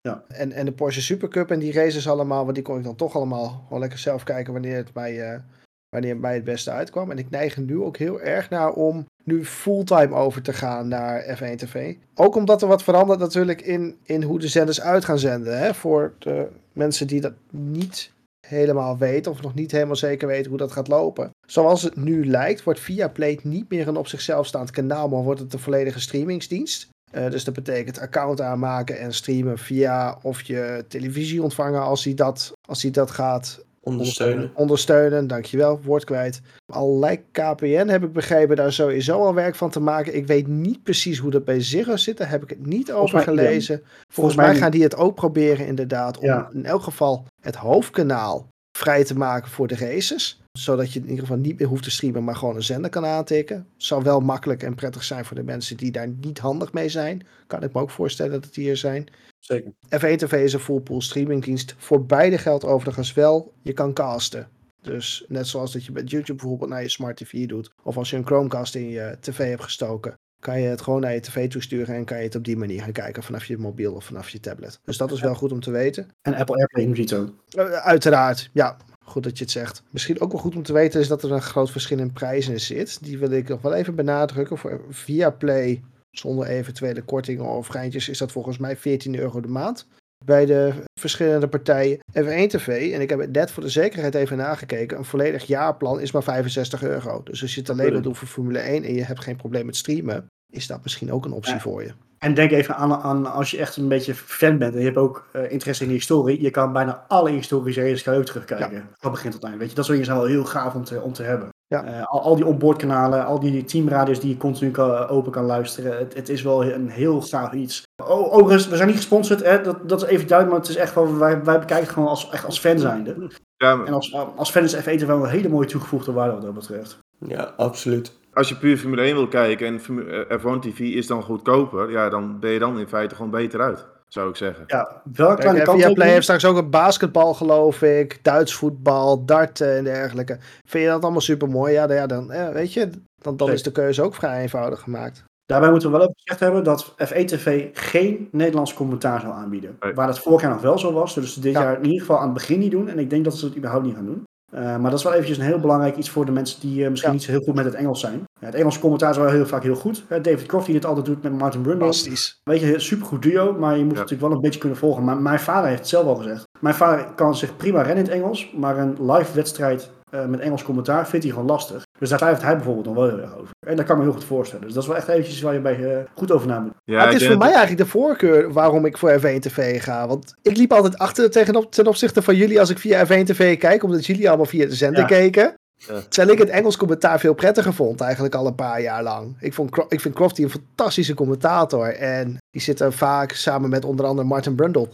Ja. En, en de Porsche Supercup en die races allemaal, want die kon ik dan toch allemaal wel lekker zelf kijken wanneer het mij, wanneer mij het beste uitkwam. En ik neig er nu ook heel erg naar om nu fulltime over te gaan naar F1 TV. Ook omdat er wat verandert natuurlijk in, in hoe de zenders uit gaan zenden. Hè? Voor de mensen die dat niet helemaal weten of nog niet helemaal zeker weten hoe dat gaat lopen. Zoals het nu lijkt, wordt Viaplay niet meer een op zichzelf staand kanaal, maar wordt het een volledige streamingsdienst. Uh, dus dat betekent account aanmaken en streamen via of je televisie ontvangen als hij dat, als hij dat gaat Ondersteunen. Ondersteunen, dankjewel, woord kwijt. Allerlei KPN heb ik begrepen daar sowieso al werk van te maken. Ik weet niet precies hoe dat bij Ziggo zit, daar heb ik het niet over gelezen. Volgens, mij, gaan die het ook proberen inderdaad om in elk geval het hoofdkanaal vrij te maken voor de races. Zodat je in ieder geval niet meer hoeft te streamen, maar gewoon een zender kan aantikken. Zou wel makkelijk en prettig zijn voor de mensen die daar niet handig mee zijn. Kan ik me ook voorstellen dat het hier zijn. Zeker. F1 TV is een full pool streamingdienst. Voor beide geldt overigens wel, je kan casten. Dus net zoals dat je met YouTube bijvoorbeeld naar je smart TV doet. Of als je een Chromecast in je tv hebt gestoken. Kan je het gewoon naar je tv toesturen en kan je het op die manier gaan kijken vanaf je mobiel of vanaf je tablet. Dus dat is wel goed om te weten. En Apple AirPlay je Uh, uiteraard, ja. Goed dat je het zegt. Misschien ook wel goed om te weten is dat er een groot verschil in prijzen zit. Die wil ik nog wel even benadrukken. Voor Viaplay zonder eventuele kortingen of geintjes is dat volgens mij 14 euro de maand. Bij de verschillende partijen. F1 TV, en ik heb het net voor de zekerheid even nagekeken, een volledig jaarplan is maar 65 euro. Dus als je het alleen wil doen voor Formule 1 en je hebt geen probleem met streamen, is dat misschien ook een optie voor je. En denk even aan, aan als je echt een beetje fan bent en je hebt ook uh, interesse in de historie. Je kan bijna alle historische races ook terugkijken. Ja. Van begin tot eind. Weet je, dat soort dingen zijn wel heel gaaf om te, om te hebben. Ja. Uh, al, al, die onboardkanalen, al die teamradios die je continu kan, open kan luisteren. Het, het, is wel een heel gaaf iets. overigens, we zijn niet gesponsord, hè? Dat, dat is even duidelijk, maar het is echt wel, wij, wij bekijken het gewoon als, echt als fan zijnde. Ja, maar... En als, als fan is F1 wel een hele mooie toegevoegde waarde wat dat betreft. Ja, absoluut als je puur Formule 1 wil kijken en eh, F1 TV is dan goedkoper, ja, dan ben je dan in feite gewoon beter uit, zou ik zeggen. Ja, wel kleine kant. Play heeft straks ook een basketbal, geloof ik, Duits voetbal, darten en dergelijke. Vind je dat allemaal super mooi? Ja, ja dan, ja, weet je, dan, dan is de keuze ook vrij eenvoudig gemaakt. Daarbij moeten we wel even gezegd hebben dat F1 TV geen Nederlands commentaar zal aanbieden. Waar dat vorig jaar nog wel zo was. Dus dit jaar in ieder geval aan het begin niet doen. En ik denk dat ze het überhaupt niet gaan doen. Uh, maar dat is wel eventjes een heel belangrijk iets voor de mensen die uh, misschien niet zo heel goed met het Engels zijn. Het Engelse commentaar is wel heel vaak heel goed. David Croft die dit altijd doet met Martin Brundle. Fantastisch. Weet je, supergoed duo, maar je moet ja. natuurlijk wel een beetje kunnen volgen. Maar mijn vader heeft het zelf al gezegd. Mijn vader kan zich prima rennen in het Engels, maar een live wedstrijd uh, met Engels commentaar vindt hij gewoon lastig. Dus daar twijfelt hij bijvoorbeeld nog wel heel erg over. En dat kan me heel goed voorstellen. Dus dat is wel echt eventjes waar je bij uh, goed over na moet. Ja, het is voor mij eigenlijk de voorkeur waarom ik voor F1 TV ga. Want ik liep altijd achter tegenop, ten opzichte van jullie als ik via F1 TV kijk. Omdat jullie allemaal via de zender ja. keken. Ja. Terwijl ik het Engels commentaar veel prettiger vond, eigenlijk al een paar jaar lang. Ik, vond, ik vind Crofty een fantastische commentator. En die zit er vaak samen met onder andere Martin Brundle.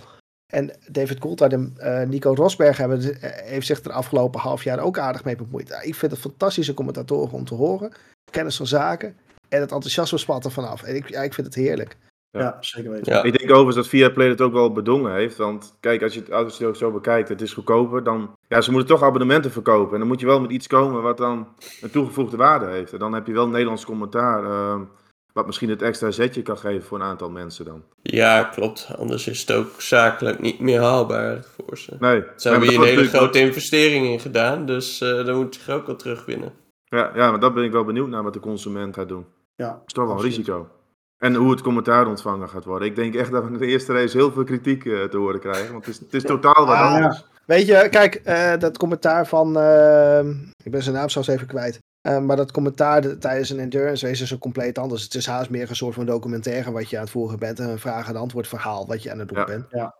En David Coulthard en uh, Nico Rosberg hebben, heeft zich er afgelopen half jaar ook aardig mee bemoeid. ik vind het fantastische commentatoren om te horen. Kennis van zaken. En het enthousiasme spat er vanaf. En ik, ja, ik vind het heerlijk. Ja, zeker weten. Ik denk overigens dat Viaplay het ook wel bedongen heeft. Want kijk, als je het, als je het zo bekijkt, het is goedkoper. Dan, ja, ze moeten toch abonnementen verkopen. En dan moet je wel met iets komen wat dan een toegevoegde waarde heeft. En dan heb je wel Nederlands commentaar. Wat misschien het extra zetje kan geven voor een aantal mensen dan. Ja, klopt. Anders is het ook zakelijk niet meer haalbaar voor ze. Nee. Ze hebben hier een hele grote investering in gedaan. Dus uh, dan moet je ook wel terugwinnen. Ja, ja, maar dat ben ik wel benieuwd naar wat de consument gaat doen. Ja, dat is toch wel een risico. En hoe het commentaar ontvangen gaat worden. Ik denk echt dat we in de eerste race heel veel kritiek uh, te horen krijgen. Want het is, het is totaal wat ah, anders. Weet je, kijk, uh, dat commentaar van. Uh, ik ben zijn naam zelfs even kwijt. Maar dat commentaar tijdens een endurance race is zo compleet anders. Het is haast meer een soort van documentaire wat je aan het voeren bent. En een vraag- en antwoord verhaal wat je aan het doen ja. bent. Ja.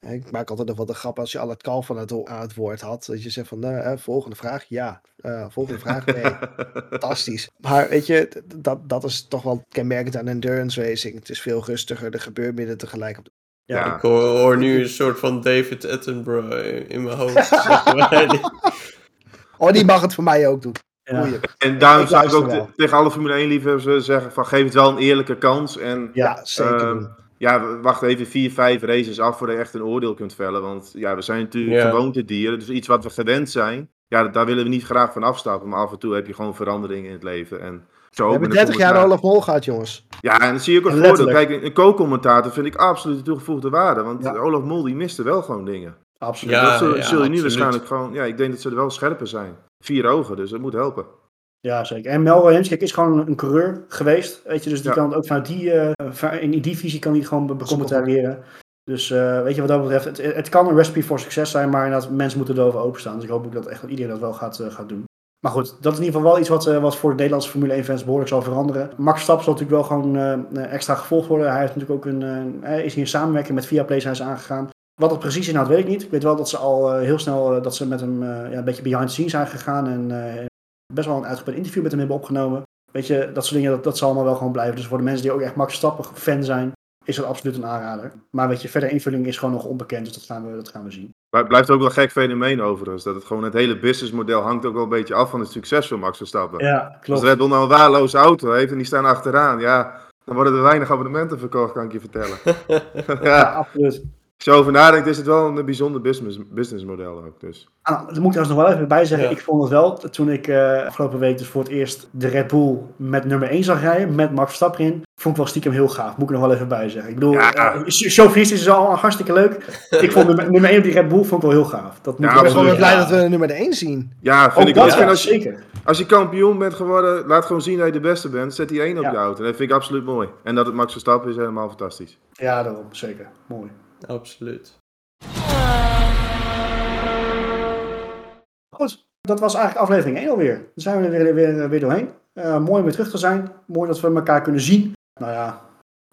Ik maak altijd nog wat een grap als je al het kalf van het, aan het woord had. Dat je zegt van, uh, volgende vraag, ja. Uh, volgende vraag, nee. *laughs* Fantastisch. Maar weet je, dat, dat is toch wel kenmerkend aan endurance racing. Het is veel rustiger, er gebeurt midden tegelijk op de... Ja, ik hoor, hoor, nu een soort van David Attenborough in mijn hoofd. *laughs* oh, die mag het voor mij ook doen. Ja. En daarom zou ik ook tegen alle Formule 1 liefhebbers zeggen van geef het wel een eerlijke kans. En, ja, zeker uh, ja, wacht even vier, vijf races af voordat je echt een oordeel kunt vellen. Want ja, we zijn natuurlijk ja. gewoontedieren. Dus iets wat we gewend zijn, ja, daar willen we niet graag van afstappen. Maar af en toe heb je gewoon veranderingen in het leven. En zo we hebben 30 jaar Olaf Mol gehad, jongens. Ja, en dan zie je ook een voordeel. Kijk, een co-commentator vind ik absoluut de toegevoegde waarde. Want ja. Olaf Mol die miste wel gewoon dingen. Absoluut. Ja, dat zul, ja, zul je nu waarschijnlijk gewoon... Ja, ik denk dat ze er wel scherper zijn. Vier ogen, dus dat moet helpen. Ja, zeker. En Mel Williams is gewoon een coureur geweest. Weet je, dus die ja. kan ook vanuit die, uh, in die visie kan hij gewoon becommentariëren. Dus uh, weet je, wat dat betreft, het, het kan een recipe voor succes zijn, maar inderdaad, mensen moeten erover openstaan. Dus ik hoop ook dat echt iedereen dat wel gaat, uh, gaat doen. Maar goed, dat is in ieder geval wel iets wat, uh, wat voor de Nederlandse Formule 1 fans behoorlijk zal veranderen. Max Verstappen zal natuurlijk wel gewoon extra gevolgd worden. Hij heeft natuurlijk ook een, is hier in samenwerking met Viaplay zijn ze aangegaan. Wat het precies inhoudt, weet ik niet. Ik weet wel dat ze al heel snel dat ze met hem ja, een beetje behind the scenes zijn gegaan en best wel een uitgebreid interview met hem hebben opgenomen. Weet je, dat soort dingen, dat, dat zal allemaal wel gewoon blijven. Dus voor de mensen die ook echt Max Verstappen fan zijn, is dat absoluut een aanrader. Maar weet je, verder invulling is gewoon nog onbekend, dus dat gaan we, dat gaan we zien. Maar het blijft ook wel een gek fenomeen overigens. Dat het gewoon het hele businessmodel hangt ook wel een beetje af van het succes van Max Verstappen. Ja, klopt. Als Red Bull nou een waarloze auto heeft en die staan achteraan, ja, dan worden er weinig abonnementen verkocht, kan ik je vertellen. *laughs* ja. ja, absoluut. Als je over nadenkt, is het wel een bijzonder business, businessmodel ook. Dus. Ah, dat moet ik trouwens nog wel even bij zeggen. Ja. Ik vond het wel, toen ik uh, afgelopen week dus voor het eerst de Red Bull met nummer 1 zag rijden, met Max Verstappen in, vond ik wel stiekem heel gaaf. Moet ik nog wel even bij zeggen. Ik bedoel, ja. uh, chauvinistisch is al hartstikke leuk. ik vond nummer, nummer 1 op die Red Bull vond ik wel heel gaaf. Dat moet ja, ik ben gewoon blij dat we nummer 1 zien. Ja, vind ook ik dat, wel. Ja, als, zeker. Als je kampioen bent geworden, laat gewoon zien dat je de beste bent. Zet die 1 op je auto. Dat vind ik absoluut mooi. En dat het Max Verstappen is helemaal fantastisch. Ja, daarom. Zeker. Mooi. Absoluut. Goed, dat was eigenlijk aflevering 1 alweer. Dan zijn we er weer, weer, weer doorheen. Uh, mooi om weer terug te zijn. Mooi dat we elkaar kunnen zien. Nou ja,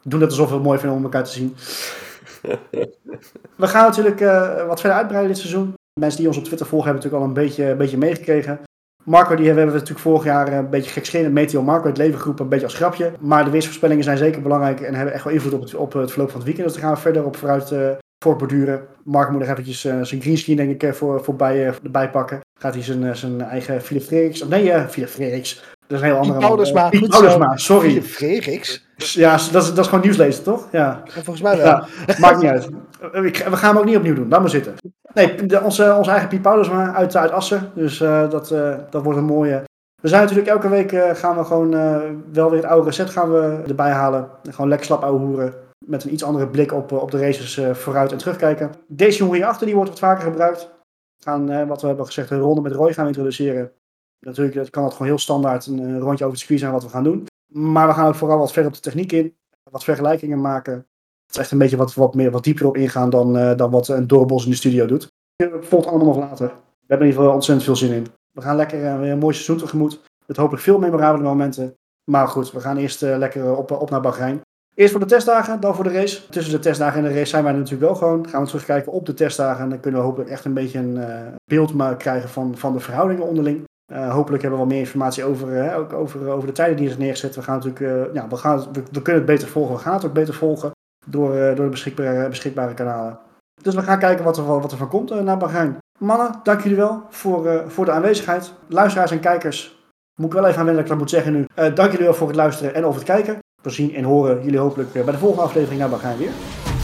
doen het alsof we het mooi vinden om elkaar te zien. *laughs* we gaan natuurlijk uh, wat verder uitbreiden dit seizoen. Mensen die ons op Twitter volgen hebben natuurlijk al een beetje, een beetje meegekregen. Marco, die hebben we natuurlijk vorig jaar een beetje gekscherend. Meteo Marco, het leven geroepen, een beetje als grapje. Maar de weersvoorspellingen zijn zeker belangrijk en hebben echt wel invloed op het, op het verloop van het weekend. Dus daar gaan we verder op vooruit uh, voortborduren. Mark moet nog eventjes uh, zijn greenscreen denk ik voor, voorbij, uh, erbij pakken. Gaat hij zijn, zijn eigen Philip Freriks, of nee, uh, Philip Freriks. Dat is een heel andere Paulusma. Paulusma, sorry. Philip Freriks? Ja, dat is, dat is gewoon nieuwslezen, toch? Ja. ja volgens mij wel. Ja, maakt niet uit. We gaan hem ook niet opnieuw doen, laat maar zitten. Nee, de, onze, onze eigen Piet Paulusma uit, uit Assen. Dus dat, dat wordt een mooie... We zijn natuurlijk elke week gaan we gewoon wel weer het oude recept gaan we erbij halen. Gewoon lekker slap ouwe hoeren met een iets andere blik op, op de races uh, vooruit en terugkijken. Deze jongen hierachter die wordt wat vaker gebruikt. Gaan, uh, wat we hebben gezegd, een ronde met Roy gaan introduceren. Natuurlijk dat kan het gewoon heel standaard een, rondje over het circuit zijn wat we gaan doen. Maar we gaan ook vooral wat verder op de techniek in. Wat vergelijkingen maken. Het is echt een beetje wat, wat, meer, wat dieper op ingaan dan, dan wat een Doorbos in de studio doet. Volgt allemaal nog later. We hebben in ieder geval ontzettend veel zin in. We gaan lekker weer een mooi seizoen tegemoet. Met hopelijk veel memorabele momenten. Maar goed, we gaan eerst lekker op, op naar Bahrein. Eerst voor de testdagen, dan voor de race. Tussen de testdagen en de race zijn wij natuurlijk wel gewoon. Gaan we terugkijken op de testdagen. En dan kunnen we hopelijk echt een beetje een eh, beeld maar krijgen van, van de verhoudingen onderling. Eh, hopelijk hebben we wel meer informatie over, eh, ook over, over de tijden die zijn neergezet. We, gaan natuurlijk, ja, we, gaan, we, kunnen het beter volgen. We gaan het ook beter volgen door, door de beschikbare, beschikbare kanalen. Dus we gaan kijken wat er, wat er van komt naar naar Bahrein. Mannen, dank jullie wel voor, voor de aanwezigheid. Luisteraars en kijkers, moet ik wel even aanwenden dat ik dat moet zeggen nu. dank jullie wel voor het luisteren en over het kijken. We zien en horen jullie hopelijk eh, bij de volgende aflevering nou, naar Bahrein weer.